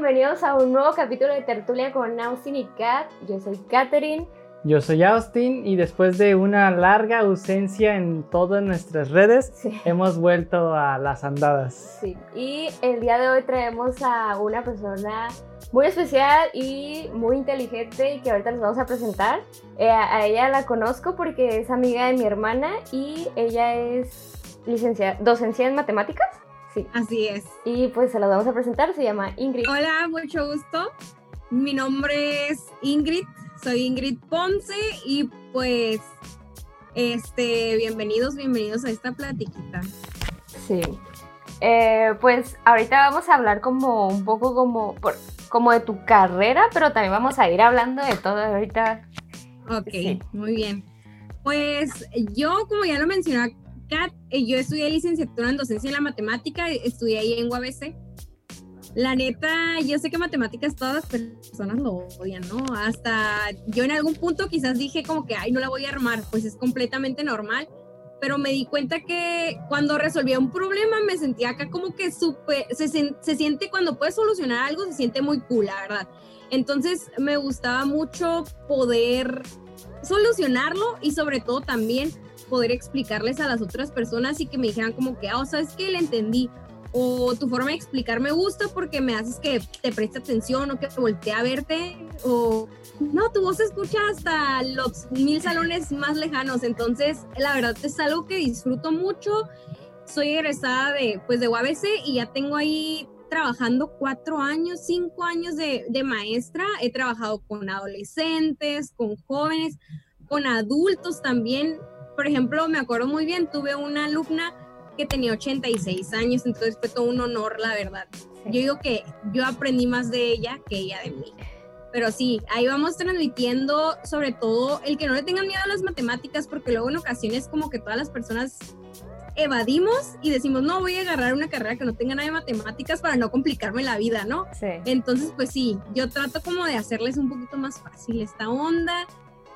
bienvenidos a un nuevo capítulo de Tertulia con Austin y Kat. Yo soy Katherine. Yo soy Austin y después de una larga ausencia en todas nuestras redes, Sí. hemos vuelto a las andadas. Sí, y el día de hoy traemos a una persona muy especial y muy inteligente y que ahorita les vamos a presentar. Eh, a ella la conozco porque es amiga de mi hermana y ella es licenciada, docencia en matemáticas. Sí. Así es. Y pues se las vamos a presentar, se llama Ingrid. Hola, mucho gusto. Mi nombre es Ingrid, soy Ingrid Ponce y pues, este, bienvenidos, bienvenidos a esta platiquita. Sí. Eh, pues ahorita vamos a hablar como un poco como, por- como de tu carrera, pero también vamos a ir hablando de todo ahorita. Ok, Sí. muy bien. Pues yo, como ya lo mencionó Eh, yo estudié licenciatura en docencia en la matemática, estudié ahí en UABC. La neta, yo sé que matemáticas todas las personas lo odian, ¿no? Hasta yo en algún punto quizás dije como que, ay, no la voy a armar, pues es completamente normal. Pero me di cuenta que cuando resolvía un problema me sentía acá como que súper, se, se siente cuando puedes solucionar algo, se siente muy cool, la verdad. Entonces me gustaba mucho poder solucionarlo y sobre todo también poder explicarles a las otras personas y que me dijeran como que, ah, o sabes que le entendí o tu forma de explicar me gusta porque me haces que te preste atención o que voltee a verte o no, tu voz se escucha hasta los mil salones más lejanos, entonces la verdad es algo que disfruto mucho. Soy egresada de, pues, de UABC y ya tengo ahí trabajando cuatro años, cinco años de, de maestra. He trabajado con adolescentes, con jóvenes, con adultos también. Por ejemplo, me acuerdo muy bien, tuve una alumna que tenía 86 años, entonces fue todo un honor, la verdad. Yo digo que yo aprendí más de ella que ella de mí. Pero sí, ahí vamos transmitiendo sobre todo el que no le tengan miedo a las matemáticas, porque luego en ocasiones como que todas las personas evadimos y decimos, no, voy a agarrar una carrera que no tenga nada de matemáticas para no complicarme la vida, ¿no? Sí. Entonces, pues sí, yo trato como de hacerles un poquito más fácil esta onda.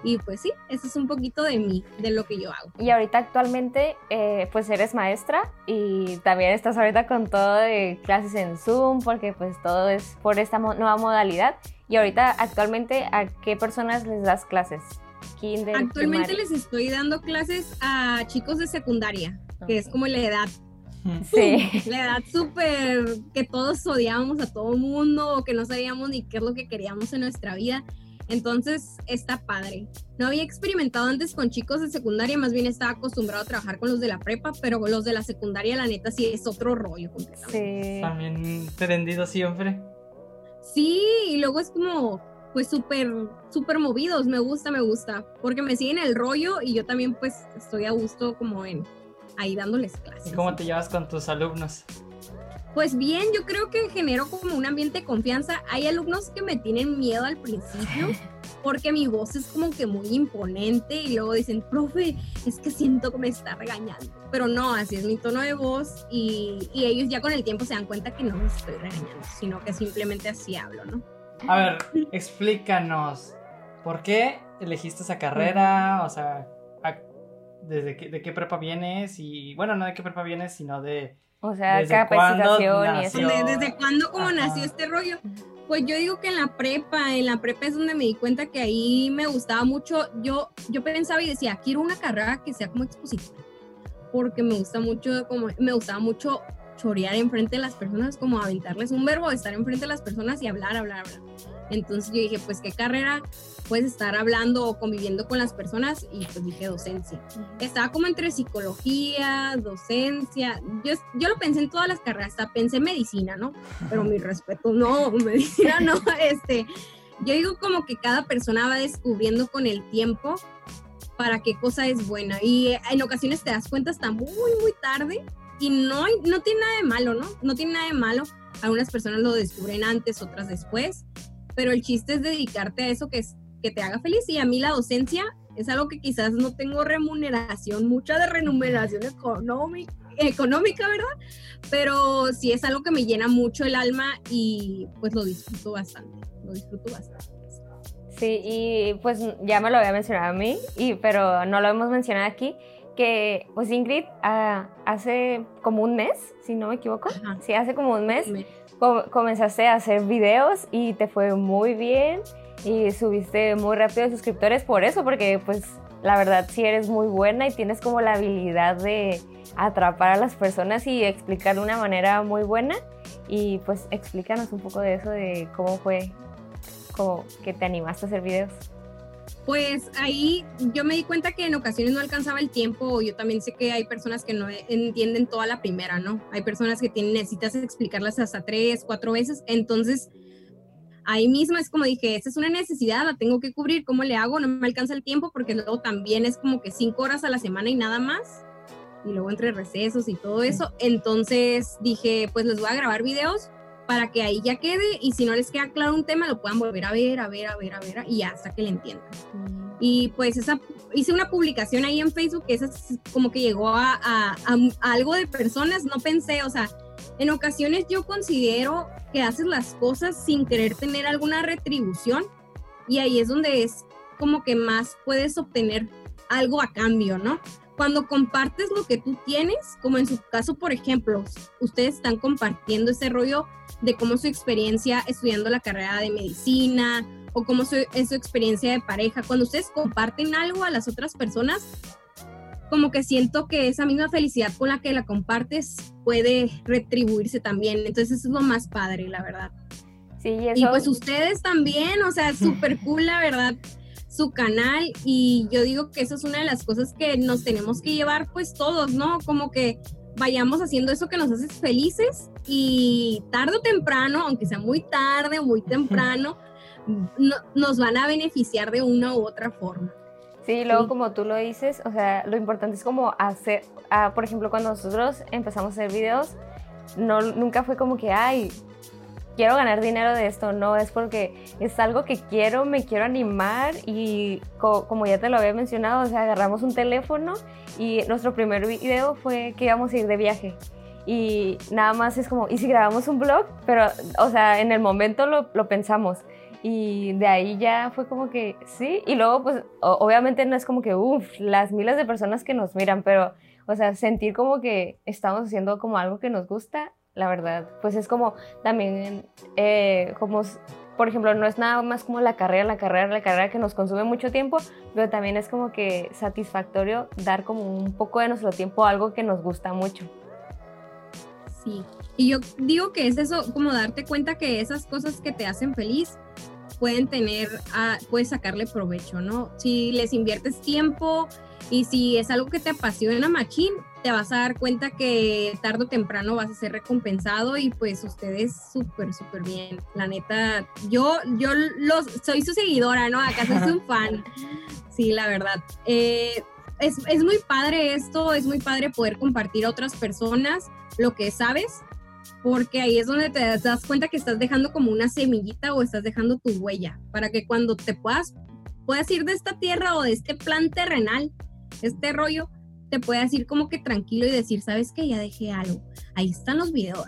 Y pues sí, eso es un poquito de mí, de lo que yo hago. Y ahorita actualmente, eh, pues eres maestra y también estás ahorita con todo de clases en Zoom, porque pues todo es por esta mo- nueva modalidad. Y ahorita actualmente, ¿a qué personas les das clases? Kinder, Actualmente primaria. les estoy dando clases a chicos de secundaria, que es como la edad, Sí. la edad súper que todos odiábamos a todo el mundo o que no sabíamos ni qué es lo que queríamos en nuestra vida. Entonces está padre. No había experimentado antes con chicos de secundaria, más bien estaba acostumbrado a trabajar con los de la prepa, pero con los de la secundaria la neta sí es otro rollo completamente. Sí. También prendido siempre. Sí, y luego es como, pues súper, súper movidos, me gusta, me gusta, porque me siguen el rollo y yo también pues estoy a gusto como en ahí dándoles ¿Y clases. cómo te llevas con tus alumnos? Pues bien, yo creo que genero como un ambiente de confianza. Hay alumnos que me tienen miedo al principio porque mi voz es como que muy imponente y luego dicen, profe, es que siento que me está regañando. Pero no, así es mi tono de voz y, y ellos ya con el tiempo se dan cuenta que no me estoy regañando, sino que simplemente así hablo, ¿no? A ver, explícanos. ¿Por qué elegiste esa carrera? O sea, ¿desde qué, de qué prepa vienes? Y bueno, no de qué prepa vienes, sino de... O sea, ¿Desde cuándo capacitación y eso. ¿Desde, desde cuándo como Ajá. nació este rollo? Pues yo digo que en la prepa, en la prepa es donde me di cuenta que ahí me gustaba mucho. Yo, yo pensaba y decía, quiero una carrera que sea como expositora, porque me gusta mucho, como, me gustaba mucho chorear enfrente de las personas, como aventarles un verbo, estar enfrente de las personas y hablar, hablar, hablar. Entonces yo dije, pues qué carrera puedes estar hablando o conviviendo con las personas y pues dije docencia estaba como entre psicología, docencia. Yo, yo lo pensé en todas las carreras, hasta pensé medicina, ¿no? Pero mi respeto, no, medicina no. Este, yo digo como que cada persona va descubriendo con el tiempo para qué cosa es buena. Y en ocasiones te das cuenta hasta muy, muy tarde y no, no tiene nada de malo, ¿no? No tiene nada de malo. Algunas personas lo descubren antes, otras después. Pero el chiste es dedicarte a eso que, es, que te haga feliz. Y a mí la docencia es algo que quizás no tengo remuneración, mucha de remuneración económica, económica, ¿verdad? Pero sí es algo que me llena mucho el alma y pues lo disfruto bastante, lo disfruto bastante. Sí, y pues ya me lo había mencionado a mí, y, pero no lo hemos mencionado aquí, que pues Ingrid ah, hace como un mes, si no me equivoco, Ajá. sí, hace como un mes, Me- comenzaste a hacer videos y te fue muy bien y subiste muy rápido de suscriptores por eso, porque pues la verdad sí eres muy buena y tienes como la habilidad de atrapar a las personas y explicar de una manera muy buena. Y pues explícanos un poco de eso, de cómo fue como que te animaste a hacer videos. Pues ahí yo me di cuenta que en ocasiones no alcanzaba el tiempo. Yo también sé que hay personas que no entienden toda la primera, ¿no? Hay personas que tienen, necesitas explicarlas hasta tres, cuatro veces. Entonces, ahí mismo es como dije, esa es una necesidad, la tengo que cubrir, ¿cómo le hago? No me alcanza el tiempo porque luego también es como que cinco horas a la semana y nada más. Y luego entre recesos y todo eso. Entonces dije, pues les voy a grabar videos para que ahí ya quede y si no les queda claro un tema lo puedan volver a ver, a ver, a ver, a ver y hasta que le entiendan. Mm. Y pues esa, hice una publicación ahí en Facebook que esa como que llegó a, a, a algo de personas, no pensé, o sea, en ocasiones yo considero que haces las cosas sin querer tener alguna retribución y ahí es donde es como que más puedes obtener algo a cambio, ¿no? Cuando compartes lo que tú tienes, como en su caso, por ejemplo, ustedes están compartiendo ese rollo de cómo su experiencia estudiando la carrera de medicina o cómo es su experiencia de pareja, cuando ustedes comparten algo a las otras personas, como que siento que esa misma felicidad con la que la compartes puede retribuirse también. Entonces eso es lo más padre, la verdad. Sí, Y pues ustedes también, o sea, súper cool, la verdad, su canal. Y yo digo que eso es una de las cosas que nos tenemos que llevar pues todos, ¿no? Como que vayamos haciendo eso que nos hace felices y tarde o temprano, aunque sea muy tarde o muy temprano, nos van a beneficiar de una u otra forma. Sí, luego como tú lo dices, o sea, lo importante es como hacer, ah, por ejemplo, cuando nosotros empezamos a hacer videos, no, nunca fue como que, ay, quiero ganar dinero de esto, no, es porque es algo que quiero, me quiero animar y como ya te lo había mencionado, o sea, agarramos un teléfono y nuestro primer video fue que íbamos a ir de viaje. Y nada más es como, ¿y si grabamos un blog? Pero, o sea, en el momento lo, lo pensamos. Y de ahí ya fue como que sí. Y luego, pues, obviamente no es como que, uff, las miles de personas que nos miran, pero, o sea, sentir como que estamos haciendo como algo que nos gusta, la verdad, pues es como también, eh, como, por ejemplo, no es nada más como la carrera, la carrera, la carrera que nos consume mucho tiempo, pero también es como que satisfactorio dar como un poco de nuestro tiempo a algo que nos gusta mucho. Sí, y yo digo que es eso, como darte cuenta que esas cosas que te hacen feliz pueden tener, a, puedes sacarle provecho, ¿no? Si les inviertes tiempo y si es algo que te apasiona, machín, te vas a dar cuenta que tarde o temprano vas a ser recompensado y pues ustedes súper, súper bien. La neta, yo, yo los, soy su seguidora, ¿no? Acá soy un fan. Sí, la verdad. Eh, es, es muy padre esto, es muy padre poder compartir a otras personas lo que sabes porque ahí es donde te das cuenta que estás dejando como una semillita o estás dejando tu huella, para que cuando te puedas, puedas ir de esta tierra o de este plan terrenal, este rollo, te puedas ir como que tranquilo y decir, ¿sabes qué? Ya dejé algo. Ahí están los videos,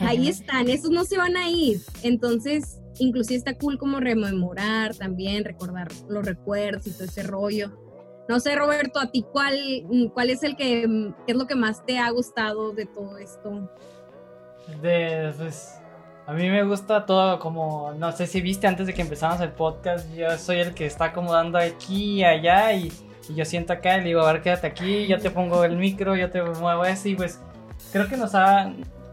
ahí están, esos no se van a ir. Entonces, inclusive está cool como rememorar también, recordar los recuerdos y todo ese rollo. No sé, Roberto, a ti, ¿cuál, cuál es el que, qué es lo que más te ha gustado de todo esto? de, pues, a mí me gusta todo como, no sé si viste antes de que empezamos el podcast, yo soy el que está acomodando aquí y allá y, yo siento acá y le digo, a ver, quédate aquí, yo te pongo el micro, yo te muevo así, pues creo que nos ha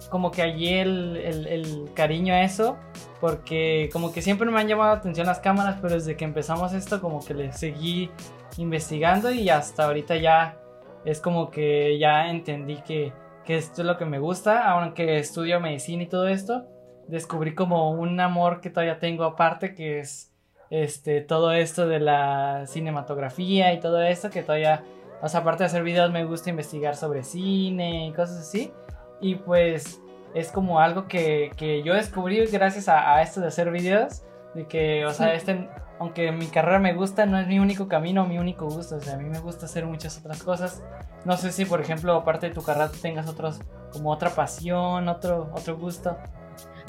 como que allí el, el, cariño a eso, porque como que siempre me han llamado la atención las cámaras, pero desde que empezamos esto como que le seguí investigando y hasta ahorita ya es como que ya entendí que que esto es lo que me gusta, aunque estudio medicina y todo esto, descubrí como un amor que todavía tengo aparte, que es este, todo esto de la cinematografía y todo esto, que todavía, o sea, aparte de hacer videos, me gusta investigar sobre cine y cosas así, y pues es como algo que, que yo descubrí gracias a, a, esto de hacer videos, de que, o sea, este aunque mi carrera me gusta, no es mi único camino, mi único gusto. O sea, a mí me gusta hacer muchas otras cosas. No sé si, por ejemplo, aparte de tu carrera, tengas otros, como otra pasión, otro, otro gusto.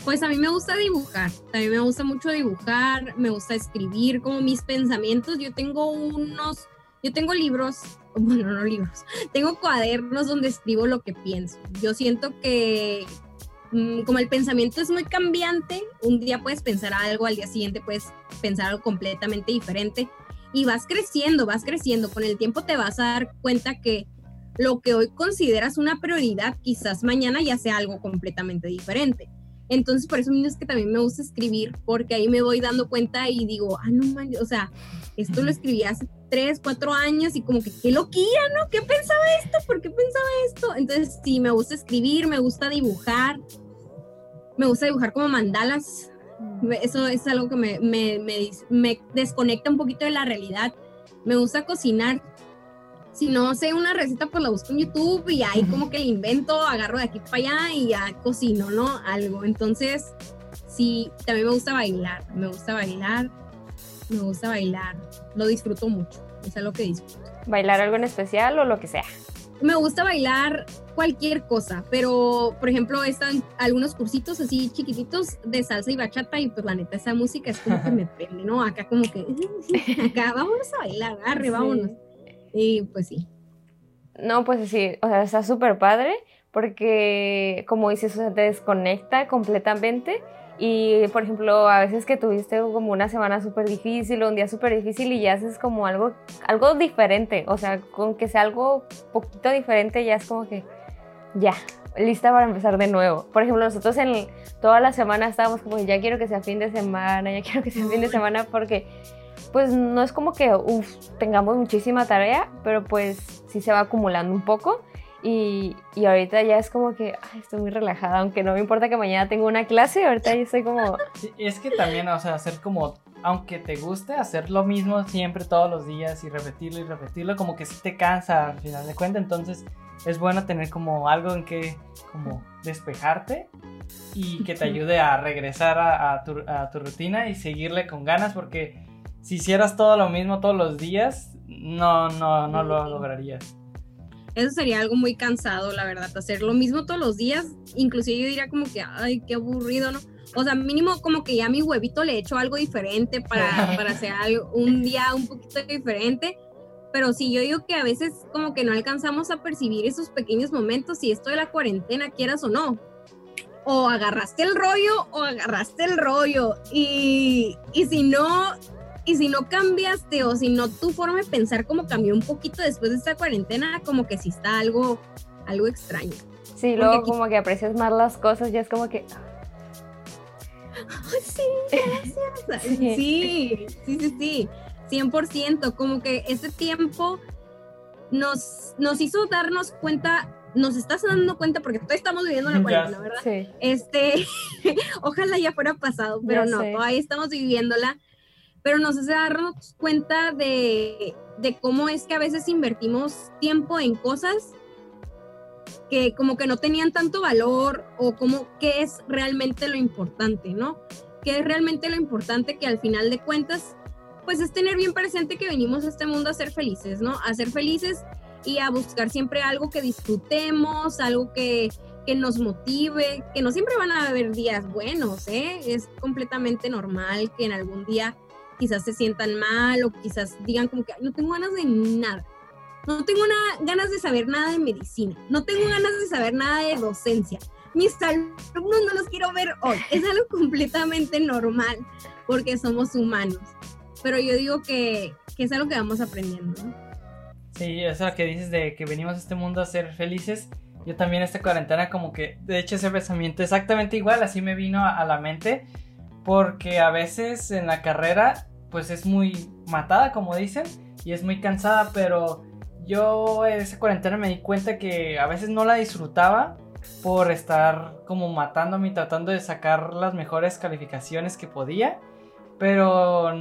Pues a mí me gusta dibujar, a mí me gusta mucho dibujar, me gusta escribir como mis pensamientos. Yo tengo unos, yo tengo libros, bueno, no libros, tengo cuadernos donde escribo lo que pienso. Yo siento que mm, como el pensamiento es muy cambiante, un día puedes pensar algo, al día siguiente puedes pensar algo completamente diferente y vas creciendo, vas creciendo. Con el tiempo te vas a dar cuenta que lo que hoy consideras una prioridad, quizás mañana ya sea algo completamente diferente. Entonces, por eso es que también me gusta escribir, porque ahí me voy dando cuenta y digo, ah, no manches, o sea, esto lo escribí hace tres, cuatro años y como que qué loquía, ¿no? ¿Qué pensaba esto? ¿Por qué pensaba esto? Entonces, sí, me gusta escribir, me gusta dibujar, me gusta dibujar como mandalas. Eso es algo que me, me, me, me desconecta un poquito de la realidad. Me gusta cocinar, si no sé una receta, pues la busco en YouTube y ahí como que la invento, agarro de aquí para allá y ya cocino, ¿no? Algo. Entonces, sí, también me gusta bailar, me gusta bailar, me gusta bailar, lo disfruto mucho, es algo que disfruto. ¿Bailar algo en especial o lo que sea? Me gusta bailar cualquier cosa, pero por ejemplo están algunos cursitos así chiquititos de salsa y bachata y pues la neta esa música es como que me prende, ¿no? Acá como que, acá vámonos a bailar, agarre, vámonos. Y pues sí. No, pues sí, o sea, está súper padre porque, como dices, o sea, te desconecta completamente. Y, por ejemplo, a veces que tuviste como una semana súper difícil o un día súper difícil y ya haces como algo, algo diferente. O sea, con que sea algo poquito diferente, ya es como que ya, lista para empezar de nuevo. Por ejemplo, nosotros en toda la semana estábamos como, ya quiero que sea fin de semana, ya quiero que sea fin de semana porque pues no es como que tengamos muchísima tarea, pero pues sí se va acumulando un poco. Y, y, ahorita ya es como que estoy muy relajada, aunque no me importa que mañana tenga una clase, ahorita ya estoy como... Sí, es que también, o sea, hacer como, aunque te guste, hacer lo mismo siempre todos los días y repetirlo y repetirlo, como que sí te cansa al final de cuentas, entonces es bueno tener como algo en que como despejarte y que te ayude a regresar a, a, tu, a tu rutina y seguirle con ganas porque si hicieras todo lo mismo todos los días, no, no, no lo lograrías. Eso sería algo muy cansado, la verdad, hacer lo mismo todos los días, inclusive yo diría como que, ay, qué aburrido, ¿no? O sea, mínimo como que ya mi huevito le he hecho algo diferente para, para hacer algo, un día un poquito diferente, pero sí, yo digo que a veces como que no alcanzamos a percibir esos pequeños momentos, si esto de la cuarentena, quieras o no, o agarraste el rollo o agarraste el rollo, y, y si no, y si no cambiaste o si no tu forma de pensar como cambió un poquito después de esta cuarentena, como que sí está algo, algo extraño. Sí, luego como que aprecias más las cosas, ya es como que... sí, gracias. sí, sí, sí, sí, 100%, como que ese tiempo nos, nos hizo darnos cuenta nos estás dando cuenta porque todavía estamos viviendo la cuarentena, ¿verdad? Sí. Este, ojalá ya fuera pasado, pero no, todavía estamos viviéndola pero nos hace darnos cuenta de, cómo es que a veces invertimos tiempo en cosas que como que no tenían tanto valor o como qué es realmente lo importante, ¿no? ¿Qué es realmente lo importante que al final de cuentas, pues es tener bien presente que venimos a este mundo a ser felices, ¿no? A ser felices y a buscar siempre algo que disfrutemos, algo que, que nos motive, que no siempre van a haber días buenos, ¿eh? Es completamente normal que en algún día quizás se sientan mal o quizás digan como que no tengo ganas de nada. No tengo ganas de saber nada de medicina. No tengo ganas de saber nada de docencia. Mis alumnos no los quiero ver hoy. Es algo completamente normal porque somos humanos. Pero yo digo que, que es algo que vamos aprendiendo. Sí, eso que dices de que venimos a este mundo a ser felices. Yo también esta cuarentena como que, de hecho ese pensamiento exactamente igual, así me vino a la mente. Porque a veces en la carrera pues es muy matada, como dicen, y es muy cansada, pero yo esa cuarentena me di cuenta que a veces no la disfrutaba por estar como matándome y tratando de sacar las mejores calificaciones que podía, pero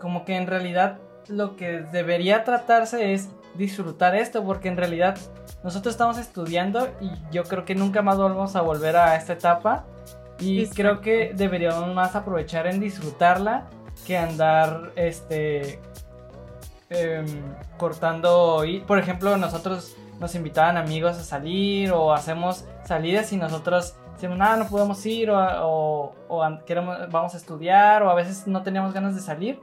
como que en realidad lo que debería tratarse es disfrutar esto, porque en realidad nosotros estamos estudiando y yo creo que nunca más vamos a volver a esta etapa y creo que deberíamos más aprovechar en disfrutarla que andar este em, cortando y por ejemplo nosotros nos invitaban amigos a salir o hacemos salidas y nosotros decimos nada no podemos ir o, queremos vamos a estudiar o a veces no teníamos ganas de salir.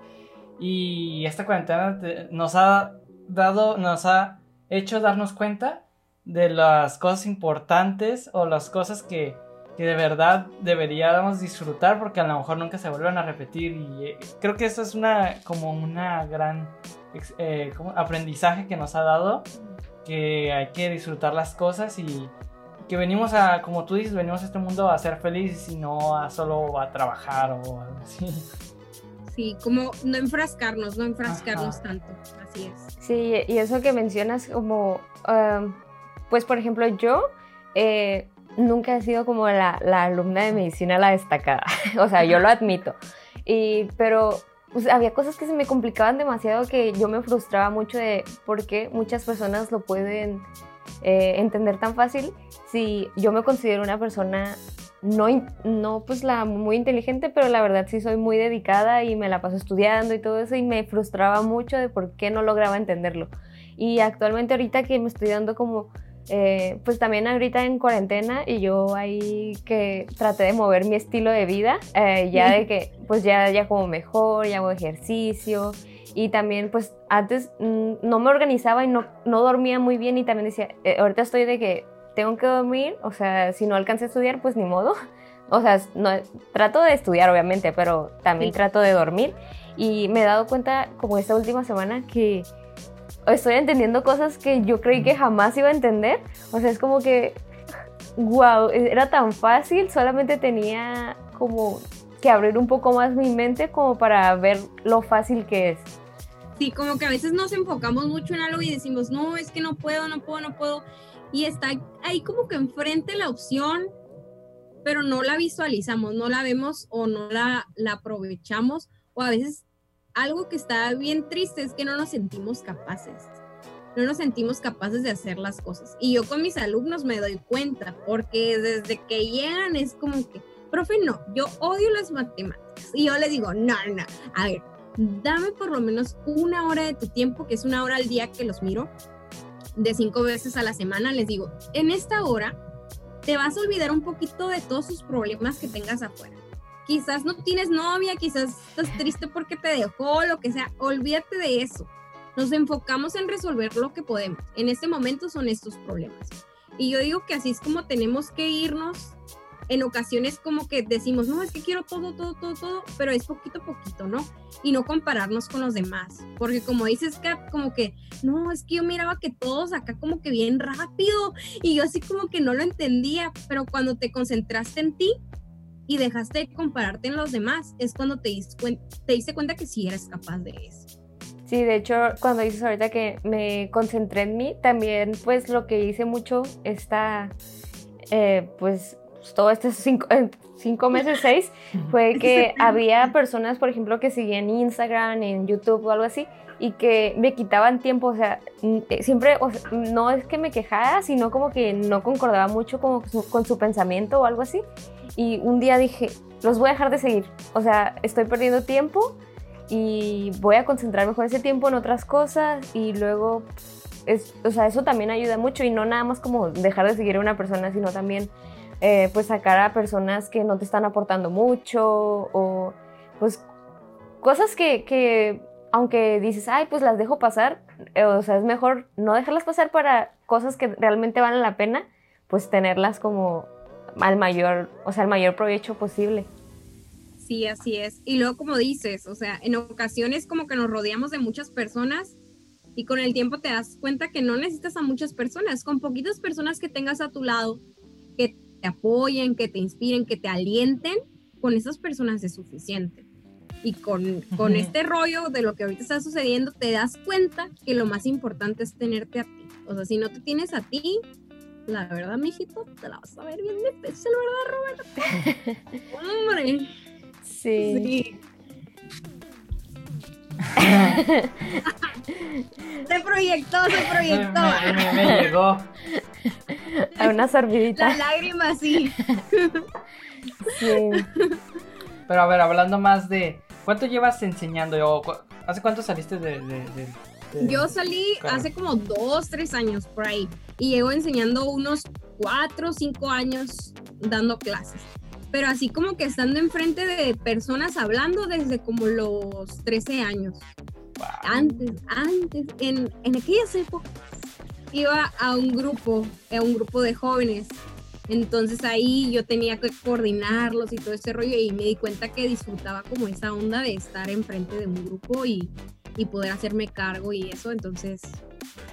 Y esta cuarentena nos ha dado nos ha hecho darnos cuenta de las cosas importantes o las cosas que que de verdad deberíamos disfrutar porque a lo mejor nunca se vuelven a repetir. Y eh, creo que eso es una como una gran eh, aprendizaje que nos ha dado que hay que disfrutar las cosas y que venimos a como tú dices venimos a este mundo a ser felices y no a solo a trabajar o algo así. Sí como no enfrascarnos no enfrascarnos tanto. Así es. Sí y eso que mencionas como um, pues por ejemplo yo eh, nunca he sido como la, alumna de medicina la destacada, o sea, yo lo admito. Y, pero pues, había cosas que se me complicaban demasiado que yo me frustraba mucho de por qué muchas personas lo pueden eh, entender tan fácil si yo me considero una persona no, no pues la muy inteligente, pero la verdad sí soy muy dedicada y me la paso estudiando y todo eso y me frustraba mucho de por qué no lograba entenderlo. Y actualmente ahorita que me estoy dando como eh, pues también ahorita en cuarentena y yo ahí que traté de mover mi estilo de vida, eh, ya de que pues ya, ya como mejor, ya hago ejercicio. Y también pues antes mm, no me organizaba y no, no dormía muy bien y también decía, eh, ahorita estoy de que tengo que dormir, o sea, si no alcancé a estudiar pues ni modo, o sea, no, trato de estudiar obviamente, pero también trato de dormir. Y me he dado cuenta como esta última semana que estoy entendiendo cosas que yo creí que jamás iba a entender. O sea, es como que, wow, era tan fácil, solamente tenía como que abrir un poco más mi mente como para ver lo fácil que es. Sí, como que a veces nos enfocamos mucho en algo y decimos, no, es que no puedo, no puedo, no puedo. Y está ahí como que enfrente la opción, pero no la visualizamos, no la vemos o no la, la aprovechamos. O a veces algo que está bien triste es que no nos sentimos capaces. No nos sentimos capaces de hacer las cosas. Y yo con mis alumnos me doy cuenta, porque desde que llegan es como que, profe, no, yo odio las matemáticas. Y yo les digo, no, no, a ver, dame por lo menos una hora de tu tiempo, que es una hora al día que los miro, de cinco veces a la semana. Les digo, en esta hora te vas a olvidar un poquito de todos sus problemas que tengas afuera quizás no tienes novia, quizás estás triste porque te dejó, lo que sea, olvídate de eso. Nos enfocamos en resolver lo que podemos. En este momento son estos problemas. Y yo digo que así es como tenemos que irnos. En ocasiones como que decimos, no, es que quiero todo, todo, todo, todo, pero es poquito a poquito, ¿no? Y no compararnos con los demás. Porque como dices, Kat, como que, no, es que yo miraba que todos acá como que bien rápido y yo así como que no lo entendía, pero cuando te concentraste en ti, y dejaste de compararte en los demás, es cuando te diste, cuenta, te diste cuenta que sí eres capaz de eso. Sí, de hecho, cuando dices ahorita que me concentré en mí, también pues lo que hice mucho esta, eh, pues todo este cinco, cinco meses, seis, fue que había personas, por ejemplo, que seguían Instagram, en YouTube o algo así, y que me quitaban tiempo, o sea, eh, siempre, no es que me quejara, sino como que no concordaba mucho con con su pensamiento o algo así y un día dije, los voy a dejar de seguir. O sea, estoy perdiendo tiempo y voy a concentrar mejor ese tiempo en otras cosas y luego, es, o sea, eso también ayuda mucho y no nada más como dejar de seguir a una persona, sino también eh, pues sacar a personas que no te están aportando mucho o pues cosas que, que aunque dices, ay, pues las dejo pasar, eh, o sea, es mejor no dejarlas pasar para cosas que realmente valen la pena, pues tenerlas como al mayor, o sea, al mayor provecho posible. Sí, así es. Y luego, como dices, o sea, en ocasiones como que nos rodeamos de muchas personas y con el tiempo te das cuenta que no necesitas a muchas personas, con poquitas personas que tengas a tu lado, que te apoyen, que te inspiren, que te alienten, con esas personas es suficiente. Y con, con este rollo de lo que ahorita está sucediendo, te das cuenta que lo más importante es tenerte a ti. O sea, si no te tienes a ti, la verdad, mijito, te la vas a ver bien difícil, ¿verdad, Roberto? Hombre. Sí. sí. se proyectó, se proyectó. Me, llegó. A una sorbidita. La lágrima, sí. sí. Pero a ver, hablando más de. ¿Cuánto llevas enseñando? ¿Hace cuánto saliste de, de este, Yo salí hace como dos, tres años por ahí y llevo enseñando unos cuatro, cinco años dando clases. Pero así como que estando enfrente de personas hablando desde como los 13 años. Antes, antes, en, en aquellas épocas iba a un grupo, a un grupo de jóvenes Entonces ahí yo tenía que coordinarlos y todo ese rollo y me di cuenta que disfrutaba como esa onda de estar enfrente de un grupo y, y poder hacerme cargo y eso. Entonces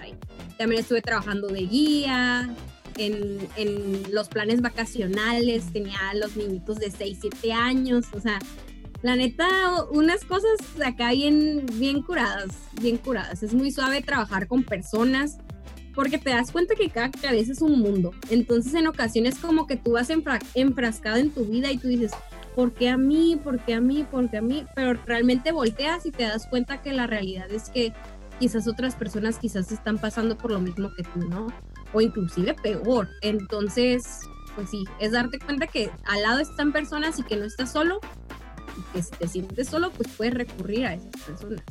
ahí. también estuve trabajando de guía. En, en los planes vacacionales tenía los niñitos de 6, 7 años, o sea, la neta, unas cosas acá bien, bien curadas, bien curadas. Es muy suave trabajar con personas porque te das cuenta que cada cabeza es un mundo. Entonces en ocasiones como que tú vas enfrascado en tu vida y tú dices, ¿por qué a mí? ¿Por qué a mí? ¿Por qué a mí? Pero realmente volteas y te das cuenta que la realidad es que quizás otras personas quizás están pasando por lo mismo que tú, ¿no? O inclusive peor. Entonces, pues sí, es darte cuenta que al lado están personas y que no estás solo que si te sientes solo, pues puedes recurrir a esas personas.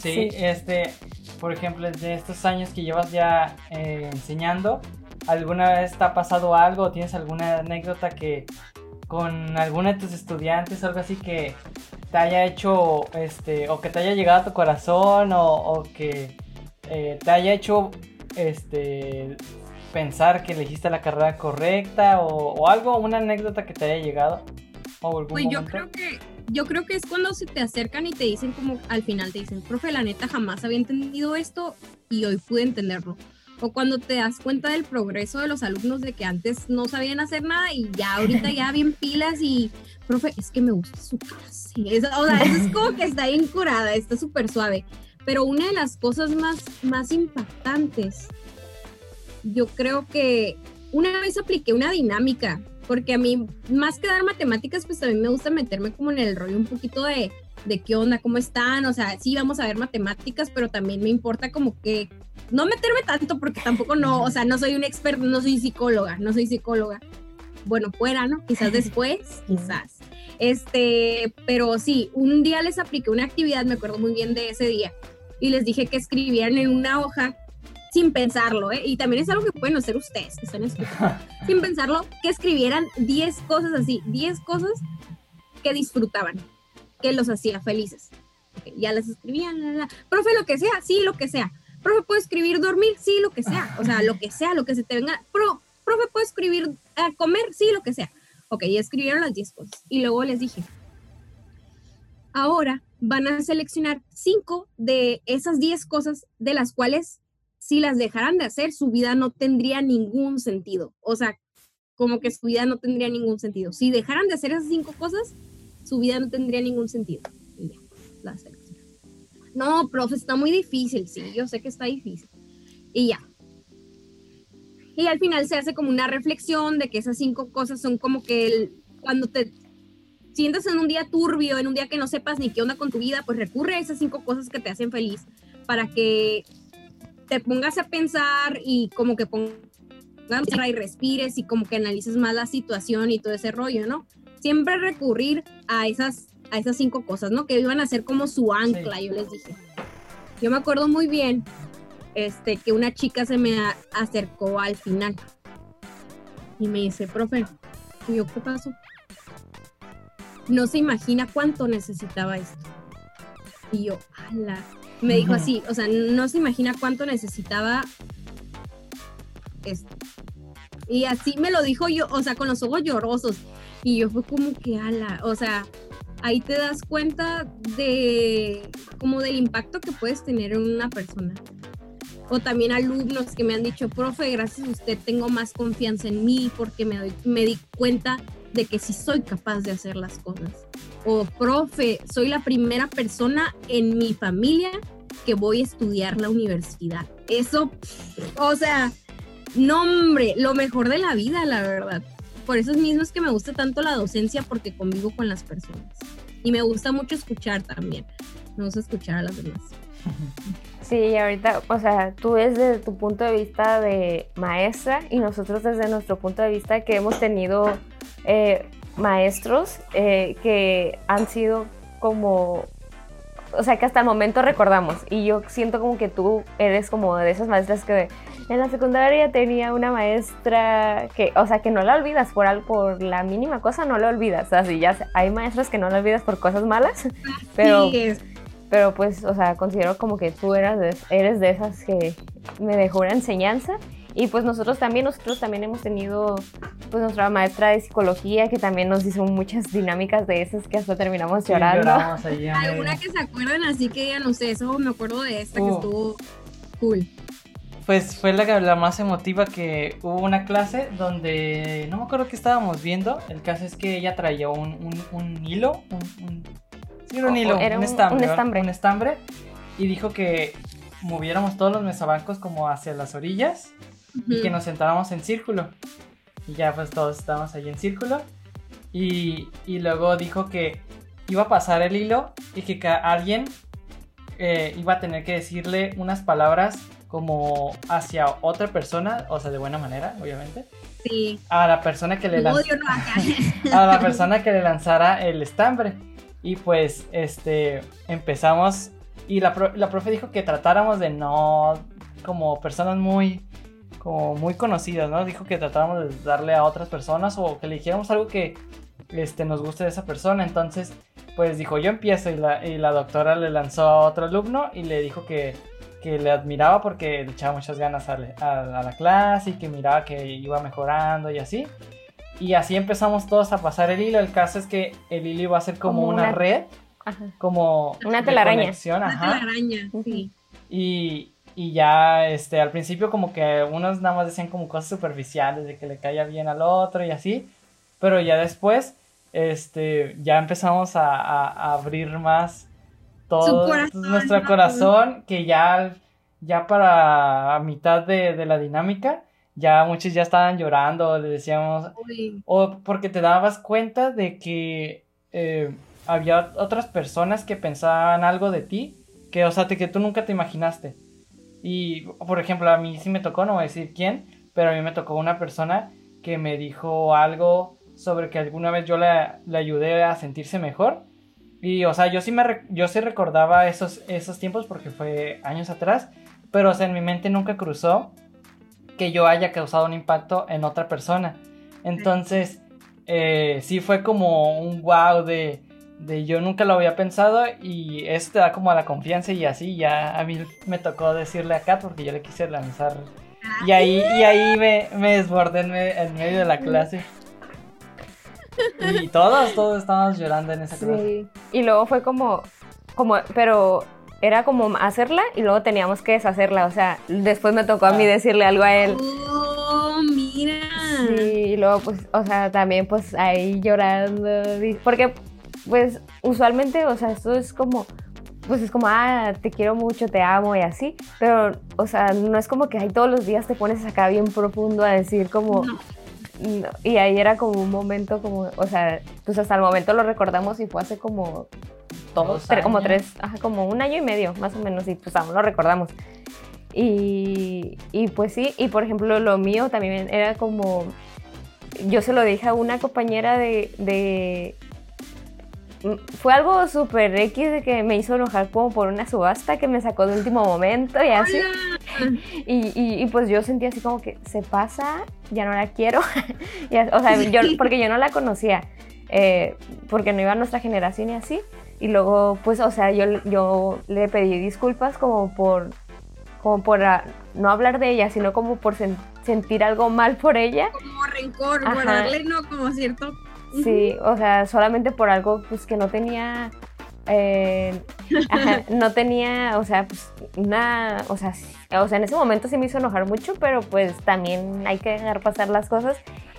Sí, este, por ejemplo, de estos años que llevas ya eh, enseñando, ¿alguna vez te ha pasado algo o tienes alguna anécdota que con alguno de tus estudiantes algo así que te haya hecho, este, o que te haya llegado a tu corazón o, que eh, te haya hecho, este, pensar que elegiste la carrera correcta o, o algo, una anécdota que te haya llegado? pues yo creo que yo creo que es cuando se te acercan y te dicen como al final te dicen, profe, la neta jamás había entendido esto y hoy pude entenderlo. O cuando te das cuenta del progreso de los alumnos de que antes no sabían hacer nada y ya ahorita ya bien pilas y, profe, es que me gusta su clase. o sea, eso es como que está bien curada, está súper suave. Pero una de las cosas más, más impactantes, yo creo que una vez apliqué una dinámica porque a mí, más que dar matemáticas, pues también me gusta meterme como en el rollo un poquito de, de qué onda, cómo están, o sea, sí vamos a ver matemáticas, pero también me importa como que no meterme tanto porque tampoco no, o sea, no soy un experto, no soy psicóloga, no soy psicóloga. Bueno, fuera, ¿no? Quizás después, quizás. Este, pero sí, un día les apliqué una actividad, me acuerdo muy bien de ese día, y les dije que escribieran en una hoja sin pensarlo, ¿eh? Y también es algo que pueden hacer ustedes, que están escuchando, sin pensarlo, que escribieran 10 cosas así, 10 cosas que disfrutaban, que los hacía felices. ya las escribían, la, profe, lo que sea, sí, lo que sea. Profe, ¿puedo escribir dormir? Sí, lo que sea. O sea, lo que sea, lo que se te venga. Pro, profe, ¿puedo escribir eh, comer? Sí, lo que sea. Ok, ya escribieron las 10 cosas. Y luego les dije, ahora van a seleccionar 5 de esas 10 cosas de las cuales si las dejaran de hacer, su vida no tendría ningún sentido. O sea, como que su vida no tendría ningún sentido. Si dejaran de hacer esas cinco cosas, su vida no tendría ningún sentido. Y ya, la No, profe, está muy difícil. Sí, yo sé que está difícil. Y ya. Y al final se hace como una reflexión de que esas cinco cosas son como que el, cuando te sientas en un día turbio, en un día que no sepas ni qué onda con tu vida, pues recurre a esas cinco cosas que te hacen feliz para que te pongas a pensar y como que pongas y respires y como que analices más la situación y todo ese rollo, ¿no? Siempre recurrir a esas, a esas cinco cosas, ¿no? Que iban a ser como su ancla, yo les dije. Yo me acuerdo muy bien este, que una chica se me acercó al final y me dice, profe, ¿y yo qué pasó? No se imagina cuánto necesitaba esto. Y yo, ala, me dijo así, o sea, no se imagina cuánto necesitaba esto. Y así me lo dijo yo, o sea, con los ojos llorosos. Y yo fue como que, ala, o sea, ahí te das cuenta de, como del impacto que puedes tener en una persona. O también alumnos que me han dicho, profe, gracias a usted tengo más confianza en mí porque me, me di cuenta de que sí soy capaz de hacer las cosas. O, profe, soy la primera persona en mi familia que voy a estudiar la universidad. Eso, o sea, nombre, lo mejor de la vida, la verdad. Por eso mismo es que me gusta tanto la docencia porque convivo con las personas. Y me gusta mucho escuchar también. Me gusta escuchar a las demás. Sí, ahorita, o sea, tú desde tu punto de vista de maestra y nosotros desde nuestro punto de vista que hemos tenido eh, maestros eh, que han sido como o sea, que hasta el momento recordamos. Y yo siento como que tú eres como de esas maestras que en la secundaria tenía una maestra que, o sea, que no la olvidas por, algo, por la mínima cosa, no la olvidas. O sea, si ya hay maestras que no la olvidas por cosas malas, pero, pero pues, o sea, considero como que tú eras eres de esas que me dejó una enseñanza Y pues nosotros también, nosotros también hemos tenido pues nuestra maestra de psicología que también nos hizo muchas dinámicas de esas que hasta terminamos Sí, llorando. Alguna que se acuerdan, así que ya no sé, eso me acuerdo de esta que Uh. estuvo cool. Pues fue la, la más emotiva que hubo una clase donde no me acuerdo qué estábamos viendo. El caso es que ella traía un, un- un hilo, un, un- sí, era un O- hilo, era un, un- estambre, un estambre. un estambre, y dijo que moviéramos todos los mesabancos como hacia las orillas y que nos sentáramos en círculo. Y ya pues todos estábamos ahí en círculo. Y, y luego dijo que iba a pasar el hilo y que alguien eh, iba a tener que decirle unas palabras como hacia otra persona, o sea, de buena manera, obviamente, Sí. a la persona que le No, yo no a la persona que le lanzara el estambre. Y pues, este, empezamos. Y la, pro- la profe dijo que tratáramos de no. Como personas muy. Como muy conocidas, ¿no? Dijo que tratáramos de darle a otras personas o que le dijéramos algo que este, nos guste de esa persona. Entonces, pues dijo, yo empiezo. Y la, y la doctora le lanzó a otro alumno y le dijo que, que le admiraba porque le echaba muchas ganas a, a- a la clase y que miraba que iba mejorando y así. Y así empezamos todos a pasar el hilo. El caso es que el hilo iba a ser como, Como una, una- red, Ajá. como Una telaraña. conexión, Una ajá. telaraña, sí. Y, y ya este, al principio como que unos nada más decían como cosas superficiales de que le caía bien al otro y así. Pero ya después este, ya empezamos a, a- a abrir más todo corazón, nuestro ¿no? corazón que ya, ya para a mitad de, de la dinámica ya muchos ya estaban llorando, le decíamos, Uy, o porque te dabas cuenta de que eh, había otras personas que pensaban algo de ti, que, o sea, te- que tú nunca te imaginaste. Y, por ejemplo, a mí sí me tocó, no voy a decir quién, pero a mí me tocó una persona que me dijo algo sobre que alguna vez yo la, la ayudé a sentirse mejor. Y, o sea, yo sí, me yo sí recordaba esos, esos tiempos porque fue años atrás, pero, o sea, en mi mente nunca cruzó que yo haya causado un impacto en otra persona. Entonces, eh, sí fue como un wow de, de yo nunca lo había pensado y eso te da como la confianza y así ya a mí me tocó decirle a Kat porque yo le quise lanzar y ahí, y ahí me, me desbordé en, me- en medio de la clase. Y todos, todos estábamos llorando en esa clase. Sí. Y luego fue como, como, pero era como hacerla y luego teníamos que deshacerla. O sea, después me tocó a mí Ah. decirle algo a él. Oh, mira. Sí, y luego pues, o sea, también pues ahí llorando. Porque pues usualmente, o sea, esto es como, pues es como, ah, te quiero mucho, te amo y así. Pero, o sea, no es como que ahí todos los días te pones acá bien profundo a decir como... No. No, y ahí era como un momento como, o sea, pues hasta el momento lo recordamos y fue hace como Dos dos, tre- como tres, ajá, como un año y medio más o menos y pues aún lo recordamos. Y, y pues sí, y por ejemplo lo mío también era como, yo se lo dije a una compañera de, de mm, fue algo súper X de que me hizo enojar como por una subasta que me sacó de último momento y así. Y, y- y, pues yo sentí así como que se pasa, ya no la quiero. Y o sea, yo, porque yo no la conocía, eh, porque no iba a nuestra generación y así. Y luego, pues, o sea, yo, yo le pedí disculpas como por, como por ah, no hablar de ella, sino como por sen- sentir algo mal por ella. Como rencor, Ajá. guardarle, no, como cierto. Sí, o sea, solamente por algo pues que no tenía, eh, ajá, no tenía, o sea, pues una, o sea, o sea, en ese momento sí me hizo enojar mucho, pero pues también hay que dejar pasar las cosas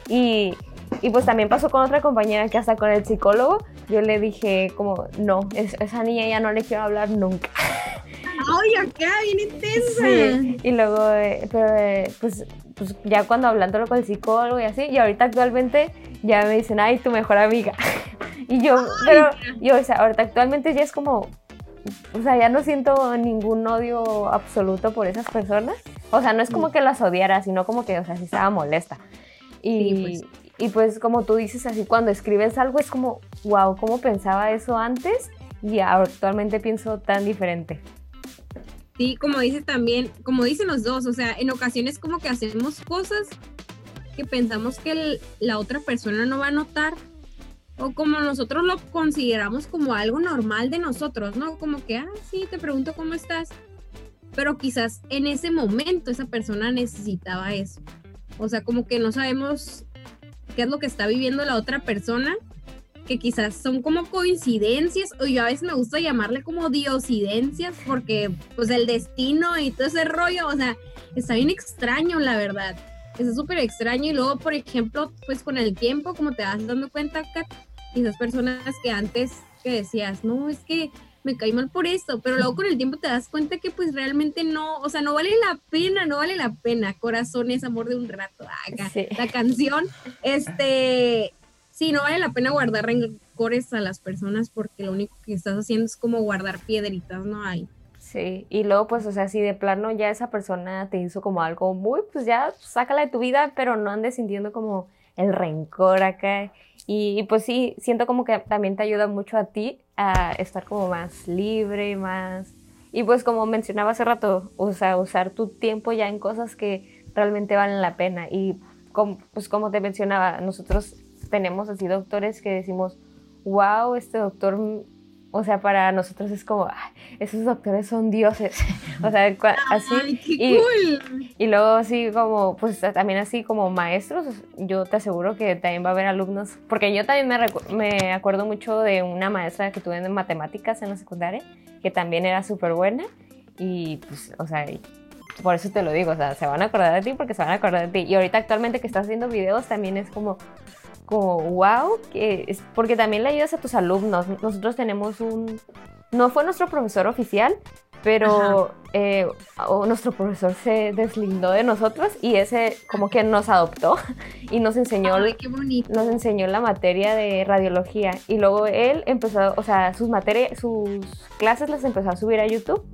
y, y pues también pasó con otra compañera que hasta con el psicólogo, yo le dije como, no, es- esa niña ya no le quiero hablar nunca. Ay, acá, bien intensa. Sí, y luego, eh, pero, eh, pues, pues ya cuando hablándolo con el psicólogo y así, y ahorita actualmente ya me dicen, ay, tu mejor amiga. y yo, pero yo, o sea, ahorita actualmente ya es como, o sea, ya no siento ningún odio absoluto por esas personas. O sea, no es como que las odiara, sino como que, o sea, sí estaba molesta. Y, Sí, pues. y pues como tú dices así, cuando escribes algo es como, wow, ¿cómo pensaba eso antes? Y actualmente pienso tan diferente. Sí, como dices también, como dicen los dos, o sea, en ocasiones como que hacemos cosas que pensamos que el- la otra persona no va a notar o como nosotros lo consideramos como algo normal de nosotros, ¿no? Como que, ah, sí, te pregunto cómo estás. pero quizás en ese momento esa persona necesitaba eso. O sea, como que no sabemos qué es lo que está viviendo la otra persona, que quizás son como coincidencias, o yo a veces me gusta llamarle como diosidencias, porque pues el destino y todo ese rollo, o sea, está bien extraño, la verdad. Es súper extraño y luego, por ejemplo, pues con el tiempo, como te vas dando cuenta, Kat, esas personas que antes que decías, no, es que me caí mal por esto, pero luego con el tiempo te das cuenta que pues realmente no, o sea, no vale la pena, no vale la pena, corazón es amor de un rato, Acá, la canción, este, sí, no vale la pena guardar rencores a las personas porque lo único que estás haciendo es como guardar piedritas, ¿no? hay. Sí, y luego pues, o sea, si de plano ya esa persona te hizo como algo muy, pues ya sácala de tu vida, pero no andes sintiendo como el rencor acá. Y, pues sí, siento como que también te ayuda mucho a ti a estar como más libre, más... Y pues como mencionaba hace rato, o sea, usar tu tiempo ya en cosas que realmente valen la pena. Y como, pues como te mencionaba, nosotros tenemos así doctores que decimos, wow, este doctor o sea, para nosotros es como, esos doctores son dioses. o sea, así. y, y luego así como, pues también así como maestros, yo te aseguro que también va a haber alumnos, porque yo también me, me acuerdo mucho de una maestra que tuve en matemáticas en la secundaria, que también era súper buena. Y pues, o sea, por eso te lo digo, o sea, se van a acordar de ti porque se van a acordar de ti. Y ahorita actualmente que estás haciendo videos también es como, como wow, que es porque también le ayudas a tus alumnos. Nosotros tenemos un, no fue nuestro profesor oficial, pero eh, nuestro profesor se deslindó de nosotros y ese como que nos adoptó y nos enseñó, nos enseñó la materia de radiología. Y luego él empezó, o sea, sus materias, sus clases las empezó a subir a YouTube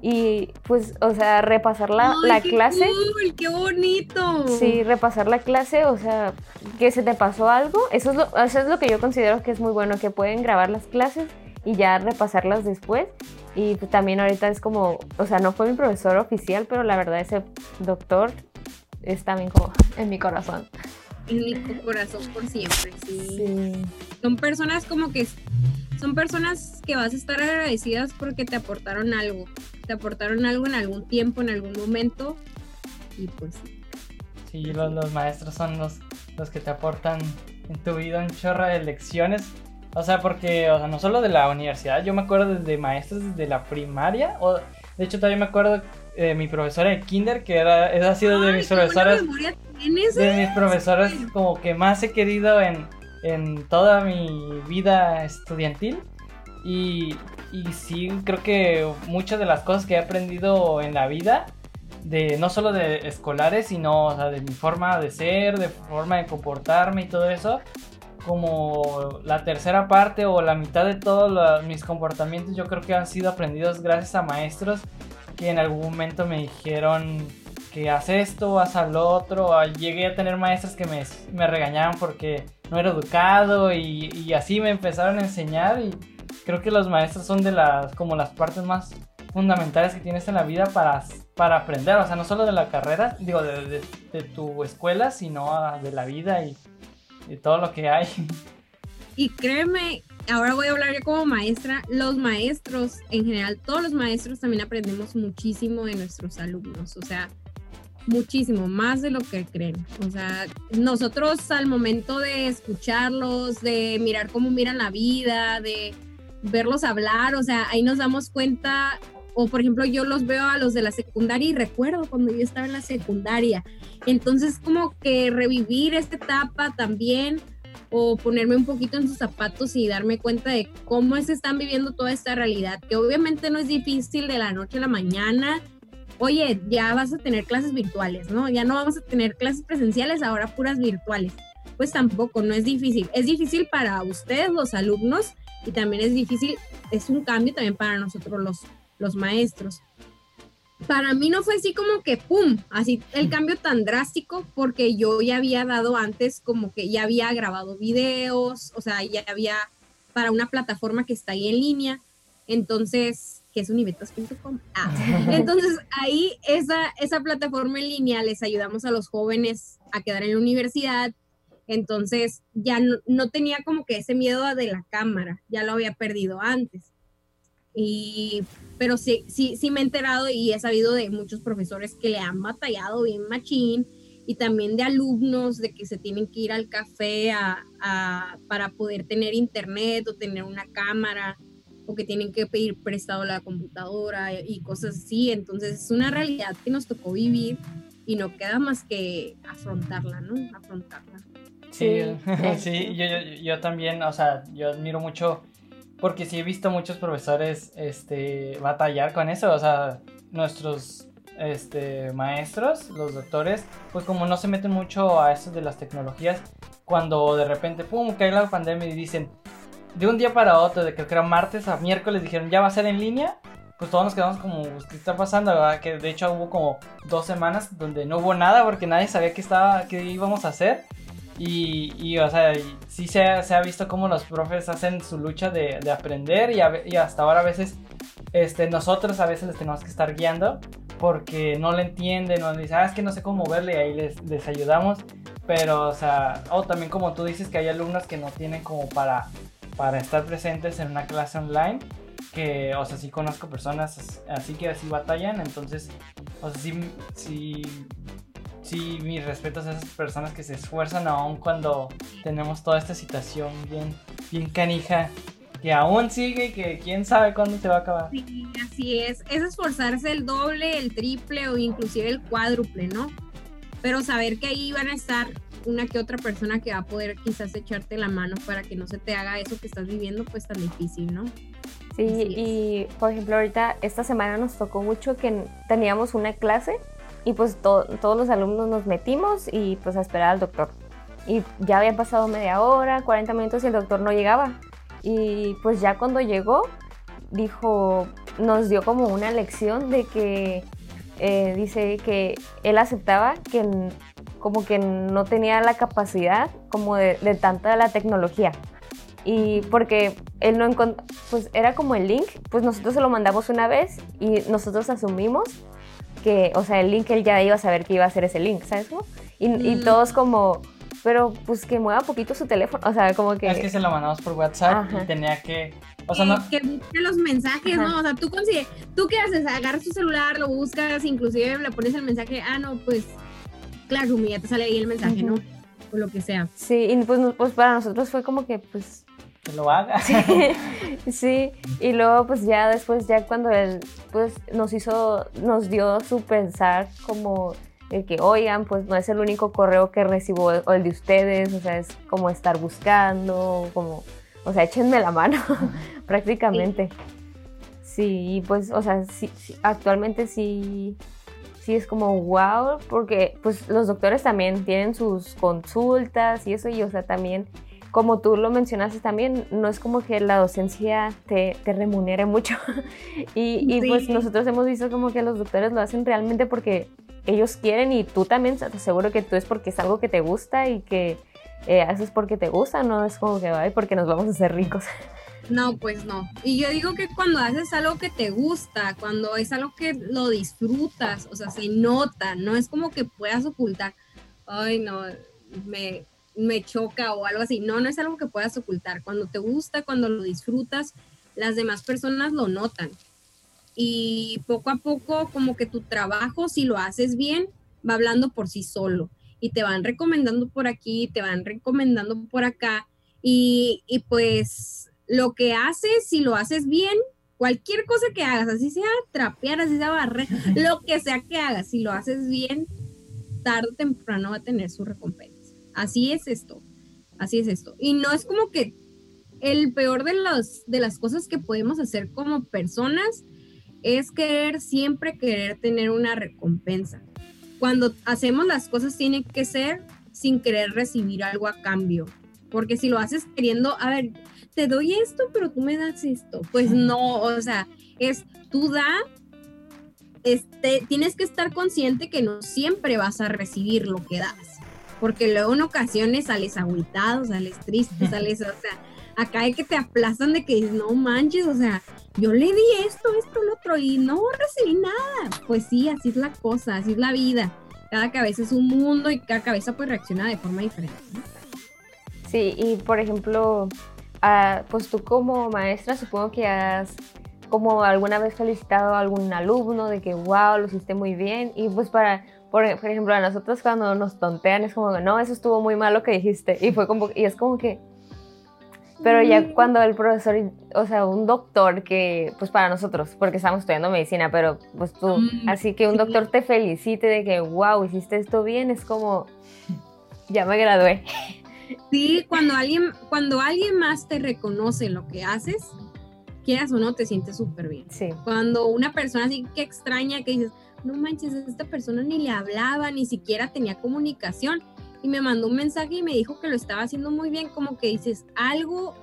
y pues, o sea, repasar la, la qué clase. Cool, ¡Qué bonito! Sí, repasar la clase, o sea, que se te pasó algo, eso es, lo, eso es lo que yo considero que es muy bueno, que pueden grabar las clases y ya repasarlas después. Y pues, también ahorita es como, o sea, no fue mi profesor oficial, pero la verdad ese doctor es también como en mi corazón. En mi corazón por siempre, sí. sí. Son personas como que son personas que vas a estar agradecidas porque te aportaron algo, te aportaron algo en algún tiempo, en algún momento y pues sí. los, los maestros son los, los que te aportan en tu vida un chorro de lecciones. O sea, porque, o sea, no solo de la universidad, yo me acuerdo de maestros desde la primaria, o de hecho también me acuerdo de mi profesora de kinder, que era, esa ha sido de mis profesoras, de mis profesores como que más he querido en, en toda mi vida estudiantil. Y, y sí, creo que muchas de las cosas que he aprendido en la vida, de no solo de escolares, sino de mi forma de ser, de forma de comportarme y todo eso, como la tercera parte o la mitad de todos mis comportamientos, yo creo que han sido aprendidos gracias a maestros que en algún momento me dijeron que haz esto, haz al otro. Llegué a tener maestros que me, me regañaban porque no era educado y, así me empezaron a enseñar y creo que los maestros son de las como las partes más fundamentales que tienes en la vida para, para aprender, o sea, no solo de la carrera, digo, de, de, tu escuela, sino de la vida y de todo lo que hay. Y créeme, ahora voy a hablar yo como maestra, los maestros en general, todos los maestros también aprendemos muchísimo de nuestros alumnos, o sea, muchísimo, más de lo que creen. O sea, nosotros al momento de escucharlos, de mirar cómo miran la vida, de verlos hablar, o sea, ahí nos damos cuenta, o por ejemplo yo los veo a los de la secundaria y recuerdo cuando yo estaba en la secundaria. Entonces como que revivir esta etapa también o ponerme un poquito en sus zapatos y darme cuenta de cómo se están viviendo toda esta realidad, que obviamente no es difícil de la noche a la mañana, oye, ya vas a tener clases virtuales, ¿no? Ya no vamos a tener clases presenciales, ahora puras virtuales. Pues tampoco, no es difícil. Es difícil para ustedes, los alumnos, y también es difícil, es un cambio también para nosotros, los, los maestros. Para mí no fue así como que, ¡pum!, así el cambio tan drástico, porque yo ya había dado antes como que ya había grabado videos, o sea, ya había para una plataforma que está ahí en línea. Entonces, que es univetas.com. Ah, entonces ahí esa, esa plataforma en línea les ayudamos a los jóvenes a quedar en la universidad. Entonces ya no, tenía como que ese miedo de la cámara, ya lo había perdido antes. Y, pero sí, sí, sí me he enterado y he sabido de muchos profesores que le han batallado bien machín y también de alumnos de que se tienen que ir al café a, para poder tener internet o tener una cámara o que tienen que pedir prestado la computadora y cosas así. Entonces es una realidad que nos tocó vivir y no queda más que afrontarla, ¿no? Afrontarla. Sí, sí, yo, yo, también, o sea, yo admiro mucho porque sí he visto muchos profesores este, batallar con eso, o sea, nuestros este, maestros, los doctores, pues como no se meten mucho a eso de las tecnologías, cuando de repente, pum, cae la pandemia y dicen, de un día para otro, de que era martes a miércoles, dijeron, ya va a ser en línea, pues todos nos quedamos como, pues, ¿qué está pasando? Que de hecho hubo como dos semanas donde no hubo nada porque nadie sabía qué, estaba, qué íbamos a hacer. Y, y o sea, sí se ha, visto cómo los profes hacen su lucha de, de aprender y, y, hasta ahora a veces este, nosotros a veces les tenemos que estar guiando porque no le entienden o dicen, ah, es que no sé cómo moverle y ahí les, les ayudamos. Pero, o sea, o también como tú dices que hay alumnos que no tienen como para, para estar presentes en una clase online. Que, o sea, sí conozco personas así que así batallan. Entonces, o sea, sí, sí, sí mis respetos a esas personas que se esfuerzan aún cuando tenemos toda esta situación bien, bien canija que aún sigue y que quién sabe cuándo se va a acabar. Sí, así es. Es esforzarse el doble, el triple o inclusive el cuádruple, ¿no? Pero saber que ahí van a estar una que otra persona que va a poder quizás echarte la mano para que no se te haga eso que estás viviendo pues tan difícil, ¿no? Sí, y por ejemplo ahorita esta semana nos tocó mucho que teníamos una clase y pues todos los alumnos nos metimos y pues a esperar al doctor. Y ya había pasado media hora, 40 minutos y el doctor no llegaba. Y pues ya cuando llegó, dijo, nos dio como una lección de que eh, dice que él aceptaba que como que no tenía la capacidad como de, tanta de la tecnología. Y porque él no encontró, pues era como el link, pues nosotros se lo mandamos una vez y nosotros asumimos que, o sea, el link él ya iba a saber que iba a ser ese link, ¿sabes? Y, y mm. todos como, pero pues que mueva poquito su teléfono, o sea, como que... Es que se lo mandamos por WhatsApp y tenía que... O sea, no... Que busque los mensajes, ¿no? O sea, tú consigues, ¿tú qué haces? Agarras tu celular, lo buscas, inclusive le pones el mensaje, ah, no, pues, claro, ya te sale ahí el mensaje, ¿no? O lo que sea. Sí, y pues, pues para nosotros fue como que, pues... Lo haga. Sí, sí, y luego pues ya después, ya cuando él, pues nos hizo, nos dio su pensar como el que, oigan, pues no es el único correo que recibo o el de ustedes, o sea, es como estar buscando, como, o sea, échenme la mano, prácticamente. Sí. pues, o sea, sí, actualmente sí, sí es como wow, porque pues los doctores también tienen sus consultas y eso, y o sea, también como tú lo mencionaste también, no es como que la docencia te, te remunere mucho. y, y pues nosotros hemos visto como que los doctores lo hacen realmente porque ellos quieren y tú también te aseguro que tú es porque es algo que te gusta y que eh, haces porque te gusta, no es como que ay, porque nos vamos a hacer ricos. No, pues no. Y yo digo que cuando haces algo que te gusta, cuando es algo que lo disfrutas, o sea, se nota, no es como que puedas ocultar, ay, no, me, me choca o algo así. No, no es algo que puedas ocultar. Cuando te gusta, cuando lo disfrutas, las demás personas lo notan y poco a poco como que tu trabajo, si lo haces bien, va hablando por sí solo y te van recomendando por aquí, te van recomendando por acá y, y pues lo que haces, si lo haces bien, cualquier cosa que hagas, así sea trapear, así sea barrer, lo que sea que hagas, si lo haces bien, tarde o temprano va a tener su recompensa. Así es esto, así es esto. Y no es como que el peor de, los, de las cosas que podemos hacer como personas es querer siempre querer tener una recompensa. Cuando hacemos las cosas tiene que ser sin querer recibir algo a cambio. Porque si lo haces queriendo, a ver, te doy esto, pero tú me das esto. Pues no, o sea, es tú da, este, tienes que estar consciente que no siempre vas a recibir lo que das. Porque luego en ocasiones sales agüitado, sales triste, sales, o sea, acá hay que te aplastan de que no manches, o sea, yo le di esto, esto, lo otro y no recibí nada. Pues sí, así es la cosa, así es la vida. Cada cabeza es un mundo y cada cabeza pues reacciona de forma diferente. Sí, y por ejemplo, ah, pues tú como maestra supongo que has como alguna vez felicitado a algún alumno de que, wow, lo hiciste muy bien. Y pues para, por, ejemplo, a nosotros cuando nos tontean es como, no, eso estuvo muy mal lo que dijiste. Y, fue como, y es como que... Pero ya cuando el profesor, o sea, un doctor que, pues para nosotros, porque estamos estudiando medicina, pero pues tú, mm, así que un doctor te felicite de que, wow, hiciste esto bien, es como, ya me gradué. Sí, cuando alguien, cuando alguien más te reconoce lo que haces, quieras o no, te sientes súper bien. Sí. Cuando una persona así que extraña, que dices, no manches, esta persona ni le hablaba, ni siquiera tenía comunicación, y me mandó un mensaje y me dijo que lo estaba haciendo muy bien, como que dices, algo,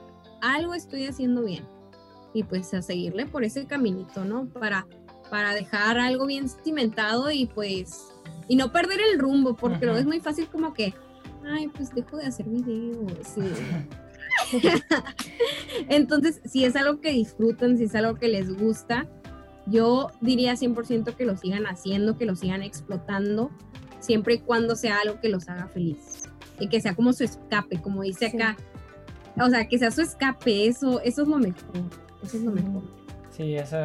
algo estoy haciendo bien. Y pues a seguirle por ese caminito, ¿no? Para, para dejar algo bien cimentado y pues, y no perder el rumbo, porque lo es muy fácil como que, ay, pues dejo de hacer videos. Entonces, si es algo que disfrutan, si es algo que les gusta, yo diría 100% que lo sigan haciendo, que lo sigan explotando, siempre y cuando sea algo que los haga felices. Y que sea como su escape, como dice acá. O sea, que sea su escape, eso, eso es lo mejor. Eso es lo mejor. Sí, eso.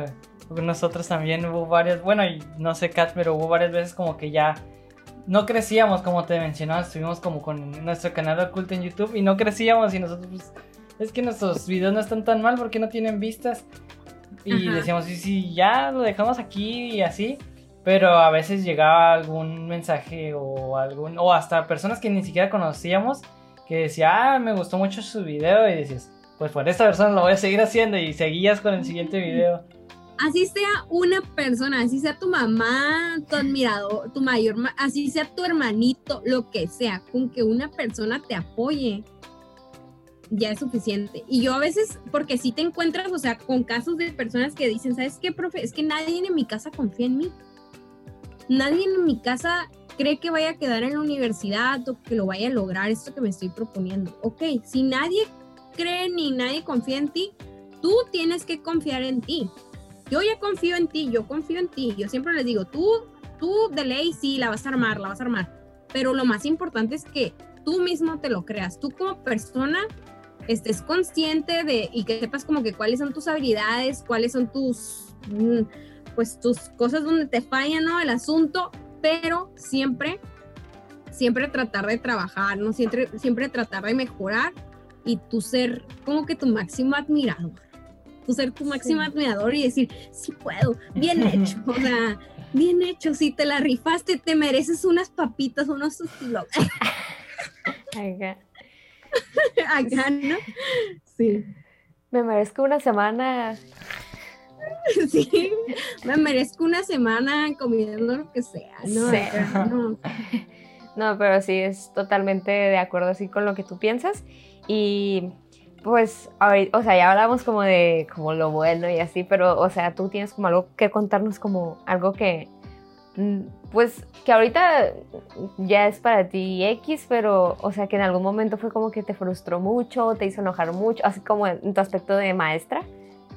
Nosotros también hubo varias, bueno, no sé, Kat, pero hubo varias veces como que ya no crecíamos, como te mencionaba, estuvimos como con nuestro canal oculto en YouTube y no crecíamos y nosotros, pues, es que nuestros videos no están tan mal porque no tienen vistas. Y decíamos, sí, sí, ya lo dejamos aquí y así. Pero a veces llegaba algún mensaje o algún, o hasta personas que ni siquiera conocíamos que decía, ah, me gustó mucho su video y decías, pues por esta persona lo voy a seguir haciendo y seguías con el siguiente video. Así sea una persona, así sea tu mamá, tu admirador, tu mayor, así sea tu hermanito, lo que sea, con que una persona te apoye, ya es suficiente. Y yo a veces, porque si te encuentras, o sea, con casos de personas que dicen, ¿sabes qué, profe? Es que nadie en mi casa confía en mí. Nadie en mi casa cree que vaya a quedar en la universidad o que lo vaya a lograr esto que me estoy proponiendo. Ok, si nadie cree ni nadie confía en ti, tú tienes que confiar en ti yo ya confío en ti, yo confío en ti. Yo siempre les digo, tú, tú de ley sí, la vas a armar, la vas a armar. Pero lo más importante es que tú mismo te lo creas. Tú como persona estés consciente de y que sepas como que cuáles son tus habilidades, cuáles son tus, mm, pues tus cosas donde te falla, ¿no? El asunto, pero siempre, siempre tratar de trabajar, ¿no? Siempre, siempre tratar de mejorar y tú ser como que tu máximo admirador ser tu máximo admirador y decir, sí puedo, bien hecho, o sea, bien hecho, si te la rifaste, te mereces unas papitas, unos. Acá. ¿no? Sí. Me merezco una semana. Sí, me merezco una semana comiendo lo que sea, ¿no? no. no, pero sí, es totalmente de acuerdo así con lo que tú piensas. Y pues, o sea, ya hablamos como de como lo bueno y así, pero, o sea, tú tienes como algo que contarnos como algo que, pues, que ahorita ya es para ti X, pero, o sea, que en algún momento fue como que te frustró mucho, te hizo enojar mucho, así como en tu aspecto de maestra,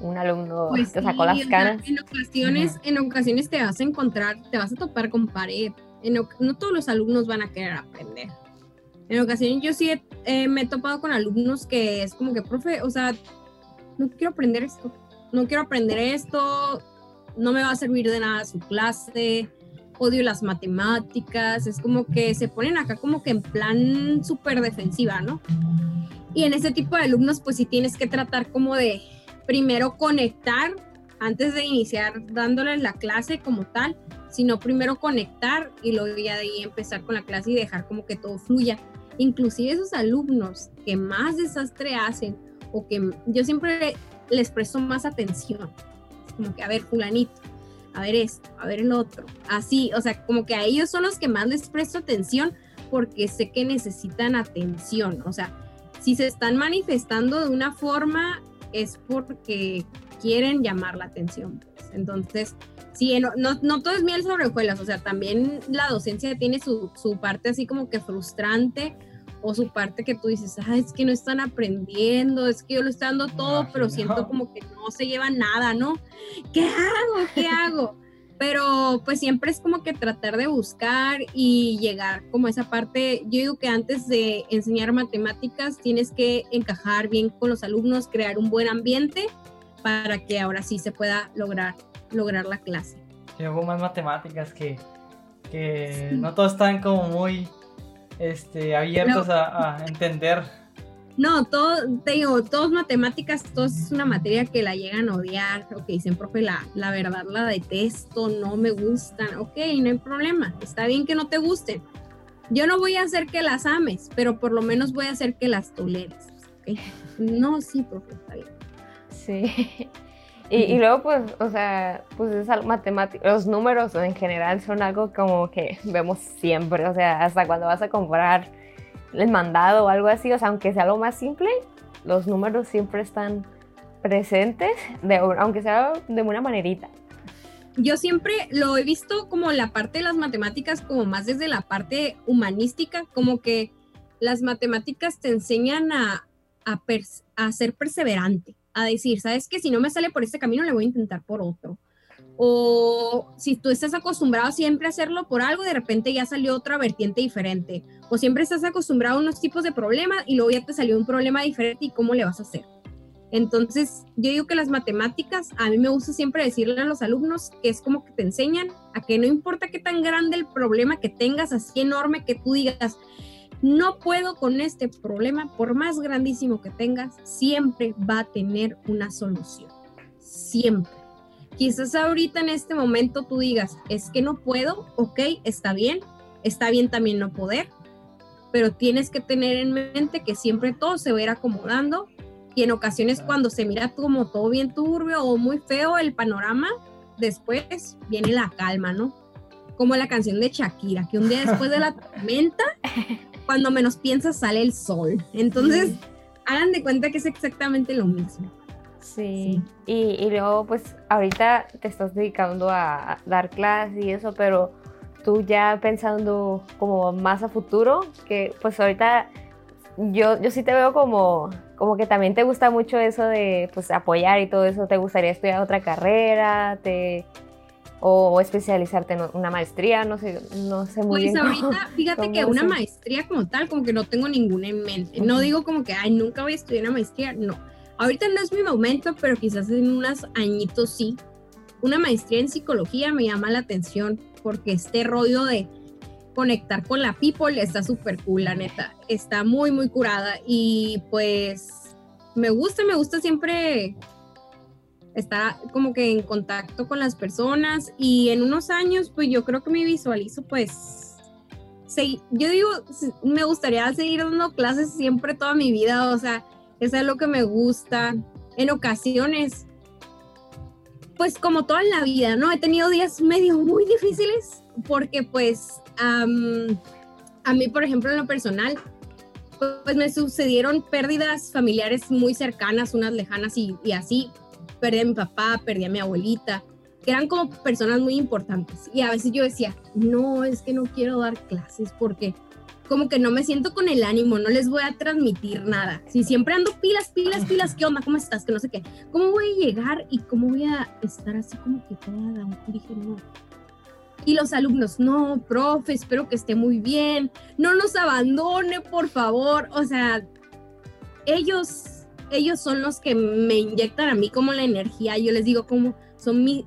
un alumno pues te sacó las caras. En ocasiones, en ocasiones te vas a encontrar, te vas a topar con pared. no todos los alumnos van a querer aprender. En ocasiones yo sí eh, me he topado con alumnos que es como que, profe, o sea, no quiero aprender esto, no quiero aprender esto, no me va a servir de nada su clase, odio las matemáticas, es como que se ponen acá como que en plan súper defensiva, ¿no? Y en ese tipo de alumnos, pues sí tienes que tratar como de primero conectar antes de iniciar dándoles la clase como tal, sino primero conectar y luego ya de ahí empezar con la clase y dejar como que todo fluya inclusive esos alumnos que más desastre hacen o que yo siempre les presto más atención, como que a ver fulanito, a ver esto, a ver el otro, así, o sea, como que a ellos son los que más les presto atención porque sé que necesitan atención, o sea, si se están manifestando de una forma es porque quieren llamar la atención, pues. entonces sí, no, no, todo es miel sobre hojuelas, o sea, también la docencia tiene su, su, parte así como que frustrante o su parte que tú dices, ah, es que no están aprendiendo, es que yo lo estoy dando todo, pero siento como que no se lleva nada, ¿no? ¿Qué hago? ¿Qué hago? Pero pues siempre es como que tratar de buscar y llegar como a esa parte. Yo digo que antes de enseñar matemáticas tienes que encajar bien con los alumnos, crear un buen ambiente para que ahora sí se pueda lograr, lograr la clase. Y hubo más matemáticas que, que no todos están como muy este, abiertos a, a, entender. No, todo, te digo, todos matemáticas, todos es una materia que la llegan a odiar, o que dicen, profe, la, la verdad la detesto, no me gustan, ok, no hay problema, está bien que no te gusten. Yo no voy a hacer que las ames, pero por lo menos voy a hacer que las toleres. ¿okay? No, sí, profe, está bien. Sí. Y, y, luego, pues, o sea, pues es matemática, los números en general son algo como que vemos siempre, o sea, hasta cuando vas a comprar el mandado o algo así, o sea, aunque sea lo más simple, los números siempre están presentes, de, aunque sea de una manerita. Yo siempre lo he visto como la parte de las matemáticas, como más desde la parte humanística, como que las matemáticas te enseñan a, a, a ser perseverante a decir, sabes que si no me sale por este camino, le voy a intentar por otro. O si tú estás acostumbrado siempre a hacerlo por algo, de repente ya salió otra vertiente diferente. O siempre estás acostumbrado a unos tipos de problemas y luego ya te salió un problema diferente y cómo le vas a hacer. Entonces, yo digo que las matemáticas, a mí me gusta siempre decirle a los alumnos que es como que te enseñan a que no importa qué tan grande el problema que tengas, así enorme que tú digas, no puedo con este problema, por más grandísimo que tengas, siempre va a tener una solución. Siempre. Quizás ahorita en este momento tú digas, es que no puedo, ok, está bien, está bien también no poder, pero tienes que tener en mente que siempre todo se va a ir acomodando y en ocasiones cuando se mira como todo bien turbio o muy feo el panorama, después viene la calma, ¿no? Como la canción de Shakira, que un día después de la tormenta cuando menos piensas sale el sol. Entonces, hagan de cuenta que es exactamente lo mismo. Sí, Y, y, luego pues ahorita te estás dedicando a dar clases y eso, pero tú ya pensando como más a futuro, que pues ahorita yo, yo sí te veo como, como que también te gusta mucho eso de pues apoyar y todo eso, te gustaría estudiar otra carrera, te, o especializarte en una maestría, no sé, no sé muy pues bien. Pues ahorita, fíjate que una maestría como tal, como que no tengo ninguna en mente. No digo como que, ay, nunca voy a estudiar una maestría, no. Ahorita no es mi momento, pero quizás en unos añitos sí. Una maestría en psicología me llama la atención porque este rollo de conectar con la people está súper cool, la neta. Está muy, muy curada y pues me gusta, me gusta siempre estar como que en contacto con las personas y en unos años pues yo creo que me visualizo pues sí, yo digo me gustaría seguir dando clases siempre toda mi vida o sea eso es lo que me gusta en ocasiones. Pues como toda la vida no he tenido días medio muy difíciles porque pues a mí por ejemplo en lo personal pues me sucedieron pérdidas familiares muy cercanas unas lejanas y, y así perdí a mi papá, perdí a mi abuelita, que eran como personas muy importantes. Y a veces yo decía, no, es que no quiero dar clases porque como que no me siento con el ánimo, no les voy a transmitir nada. Si siempre ando pilas, pilas, pilas, ¿qué onda? ¿Cómo estás? Que no sé qué. ¿Cómo voy a llegar y cómo voy a estar así como que toda Dije, no. Y los alumnos, no, profe, espero que esté muy bien, no nos abandone, por favor. O sea, ellos ellos son los que me inyectan a mí como la energía. Yo les digo como son mi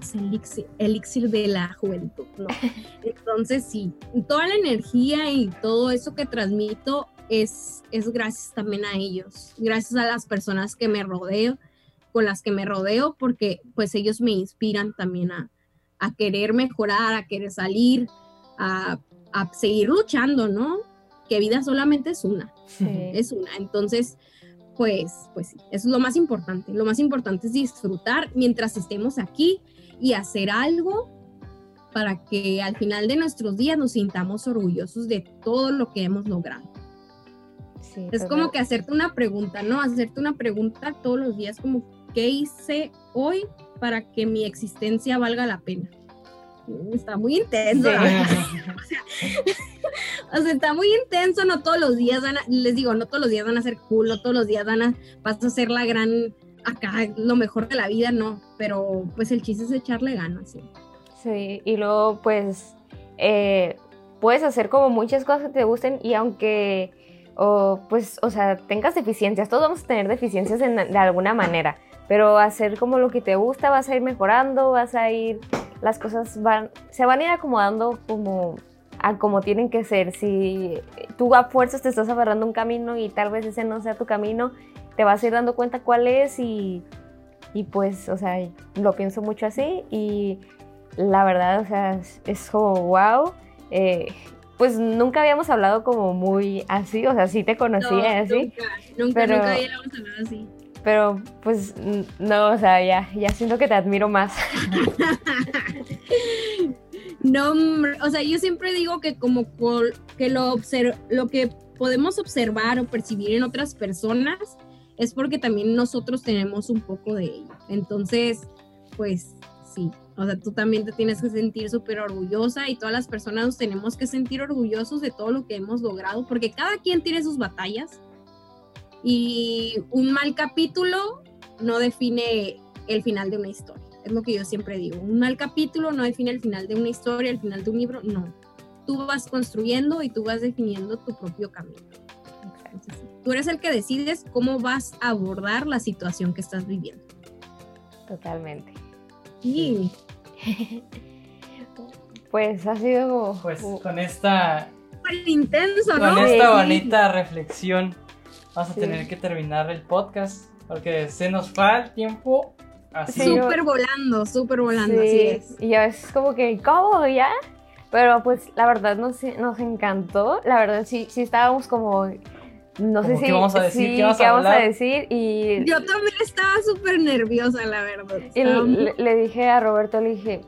elixir, de la juventud, ¿no? Entonces sí, toda la energía y todo eso que transmito es, es gracias también a ellos, gracias a las personas que me rodeo, con las que me rodeo, porque pues ellos me inspiran también a, a querer mejorar, a querer salir, a, a, seguir luchando, ¿no? Que vida solamente es una, es una. Entonces, pues, pues sí, eso es lo más importante. Lo más importante es disfrutar mientras estemos aquí y hacer algo para que al final de nuestros días nos sintamos orgullosos de todo lo que hemos logrado. es como que hacerte una pregunta, ¿no? Hacerte una pregunta todos los días como, ¿qué hice hoy para que mi existencia valga la pena? Está muy intenso. o sea, está muy intenso, no todos los días van a, les digo, no todos los días van a ser cool, no todos los días van a, vas a ser la gran, acá, lo mejor de la vida, no, pero pues el chiste es echarle ganas, sí. Sí, y luego pues eh, puedes hacer como muchas cosas que te gusten y aunque, o, pues, o sea, tengas deficiencias, todos vamos a tener deficiencias de alguna manera, pero hacer como lo que te gusta, vas a ir mejorando, vas a ir, las cosas van, se van a ir acomodando como a como tienen que ser. Si tú a fuerzas te estás agarrando un camino y tal vez ese no sea tu camino, te vas a ir dando cuenta cuál es y, y pues, o sea, lo pienso mucho así y la verdad, o sea, es, como wow. Eh, pues nunca habíamos hablado como muy así, o sea, sí te conocía así. Nunca, nunca, pero, nunca habíamos hablado así. Pero pues no, o sea, ya, ya siento que te admiro más. no, o sea, yo siempre digo que como que lo, lo que podemos observar o percibir en otras personas es porque también nosotros tenemos un poco de ello. Entonces, pues sí, o sea, tú también te tienes que sentir súper orgullosa y todas las personas nos tenemos que sentir orgullosos de todo lo que hemos logrado, porque cada quien tiene sus batallas y un mal capítulo no define el final de una historia. Es lo que yo siempre digo. Un mal capítulo no define el final de una historia, el final de un libro, no. Tú vas construyendo y tú vas definiendo tu propio camino. tú eres el que decides cómo vas a abordar la situación que estás viviendo. Totalmente. Sí. pues ha sido pues con esta intenso, con esta bonita reflexión vamos a tener que terminar el podcast porque se nos va el tiempo así. Súper volando, súper volando, así es. Y a veces como que, ¿cómo ya? Pero pues la verdad nos, nos encantó, la verdad sí, sí estábamos como no sé si qué vamos a decir, qué, vamos, a, decir y yo también estaba súper nerviosa la verdad. Y le, dije a Roberto, le dije,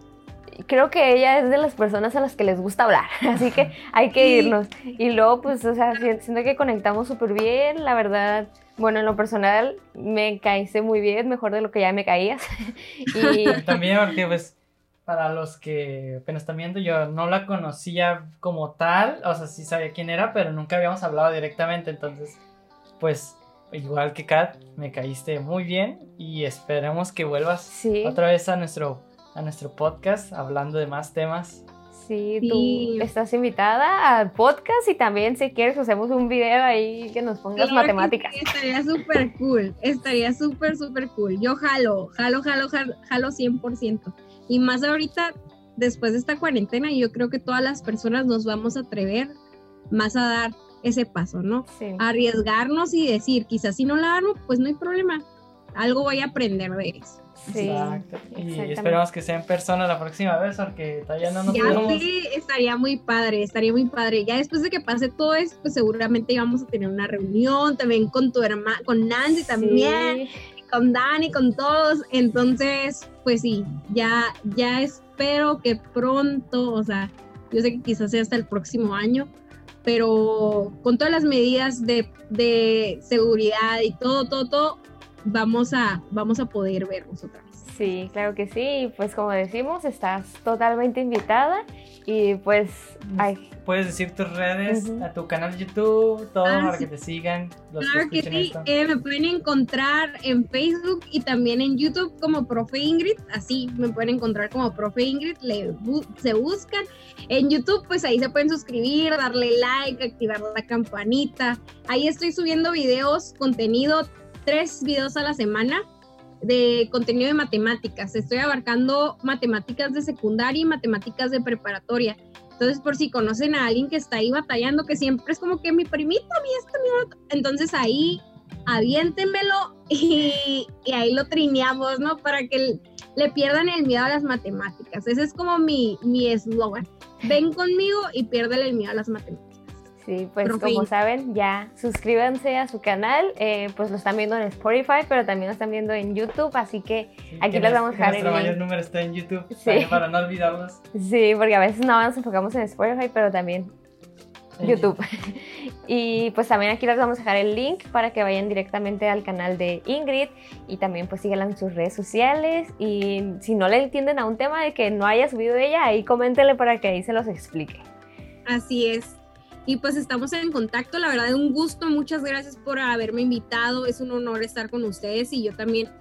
creo que ella es de las personas a las que les gusta hablar, así que hay que irnos. Y luego, pues, o sea, siento que conectamos súper bien, la verdad. Bueno, en lo personal me caíste muy bien, mejor de lo que ya me caías. y también porque, pues, para los que apenas están viendo, yo no la conocía como tal, o sea, sí sabía quién era, pero nunca habíamos hablado directamente, entonces, pues, igual que Kat, me caíste muy bien y esperemos que vuelvas otra vez a nuestro, a nuestro podcast hablando de más temas. Sí, tú estás invitada al podcast y también si quieres hacemos un video ahí que nos pongas matemáticas. estaría súper cool, estaría súper, súper cool. Yo jalo, jalo, jalo, jalo, jalo 100%. Y más ahorita, después de esta cuarentena, yo creo que todas las personas nos vamos a atrever más a dar ese paso, ¿no? Arriesgarnos y decir, quizás si no la hago, pues no hay problema. Algo voy a aprender de eso. Sí, Exacto. Y esperamos que sea en persona la próxima vez, porque todavía no nos ya Sí, estaría muy padre, estaría muy padre. Ya después de que pase todo esto, pues seguramente íbamos a tener una reunión también con tu hermana, con Nancy también con Dani, con todos. Entonces, pues sí, ya, ya espero que pronto, o sea, yo sé que quizás sea hasta el próximo año, pero con todas las medidas de, de seguridad y todo, todo, todo, vamos a, vamos a poder vernos otra vez. Sí, claro que sí. Pues como decimos, estás totalmente invitada y pues... Ay. Puedes decir tus redes, a tu canal de YouTube, todo ah, para que te sigan. claro que, sí, eh, me pueden encontrar en Facebook y también en YouTube como Profe Ingrid, así me pueden encontrar como Profe Ingrid, le, se buscan. En YouTube pues ahí se pueden suscribir, darle like, activar la campanita. Ahí estoy subiendo videos, contenido, tres videos a la semana de contenido de matemáticas. Estoy abarcando matemáticas de secundaria y matemáticas de preparatoria. Entonces, por si conocen a alguien que está ahí batallando, que siempre es como que mi primito, mi esto, mi otro. Entonces ahí aviéntenmelo y, y ahí lo trineamos, ¿no? Para que le pierdan el miedo a las matemáticas. Ese es como mi eslogan. Ven conmigo y piérdele el miedo a las matemáticas. Sí, pues como saben, ya suscríbanse a su canal, eh, pues lo están viendo en Spotify, pero también lo están viendo en YouTube, así que aquí les vamos a dejar Nuestro mayor número está en YouTube, para no olvidarlos. Sí, porque a veces no nos enfocamos en Spotify, pero también YouTube. y pues también aquí les vamos a dejar el link para que vayan directamente al canal de Ingrid y también pues síganla en sus redes sociales y si no le entienden a un tema de que no haya subido ella, ahí coméntenle para que ahí se los explique. Así es. Y pues estamos en contacto, la verdad, es un gusto, muchas gracias por haberme invitado, es un honor estar con ustedes y yo también,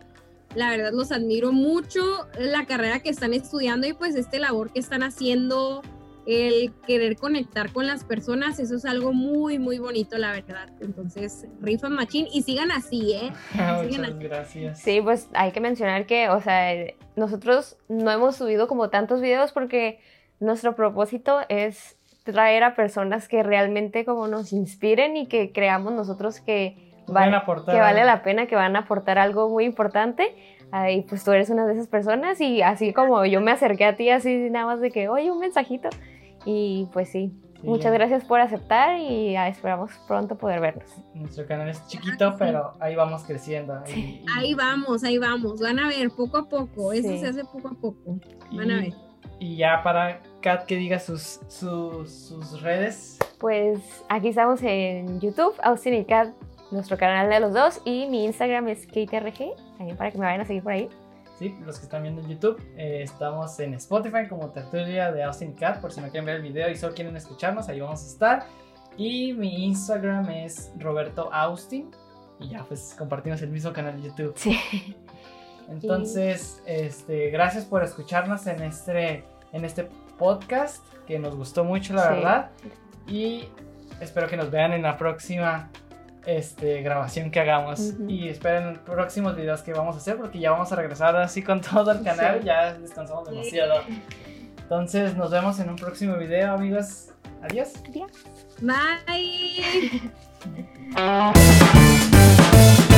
la verdad, los admiro mucho, la carrera que están estudiando y pues este labor que están haciendo el querer conectar con las personas, eso es algo muy, muy bonito, la verdad. Entonces, Rifa Machín y sigan así, ¿eh? Muchas gracias. Sí, pues hay que mencionar que, o sea, nosotros no hemos subido como tantos videos porque nuestro propósito es traer a personas que realmente como nos inspiren y que creamos nosotros que, vale, que vale la pena, que van a aportar algo muy importante. Y pues tú eres una de esas personas y así como yo me acerqué a ti así nada más de que, oye, un mensajito. Y pues sí, muchas gracias por aceptar y esperamos pronto poder vernos. Nuestro canal es chiquito, pero ahí vamos creciendo. Ahí vamos, ahí vamos. Van a ver poco a poco. Eso se hace poco a poco. Van a ver. Y ya para Kat que diga sus, sus, sus, redes. Pues aquí estamos en YouTube, Austin y Kat, nuestro canal de los dos. Y mi Instagram es KTRG, también para que me vayan a seguir por ahí. Sí, los que están viendo en YouTube, eh, estamos en Spotify como Tertulia de Austin Cat, por si no quieren ver el video y solo quieren escucharnos, ahí vamos a estar. Y mi Instagram es Roberto Austin. Y ya, pues compartimos el mismo canal de YouTube. Sí. Entonces, este, gracias por escucharnos en este, en este podcast, que nos gustó mucho, la verdad. Y espero que nos vean en la próxima este, grabación que hagamos. Y esperen próximos videos que vamos a hacer porque ya vamos a regresar así con todo el canal. Ya descansamos demasiado. Entonces nos vemos en un próximo video, amigos. Adiós. Adiós. Bye.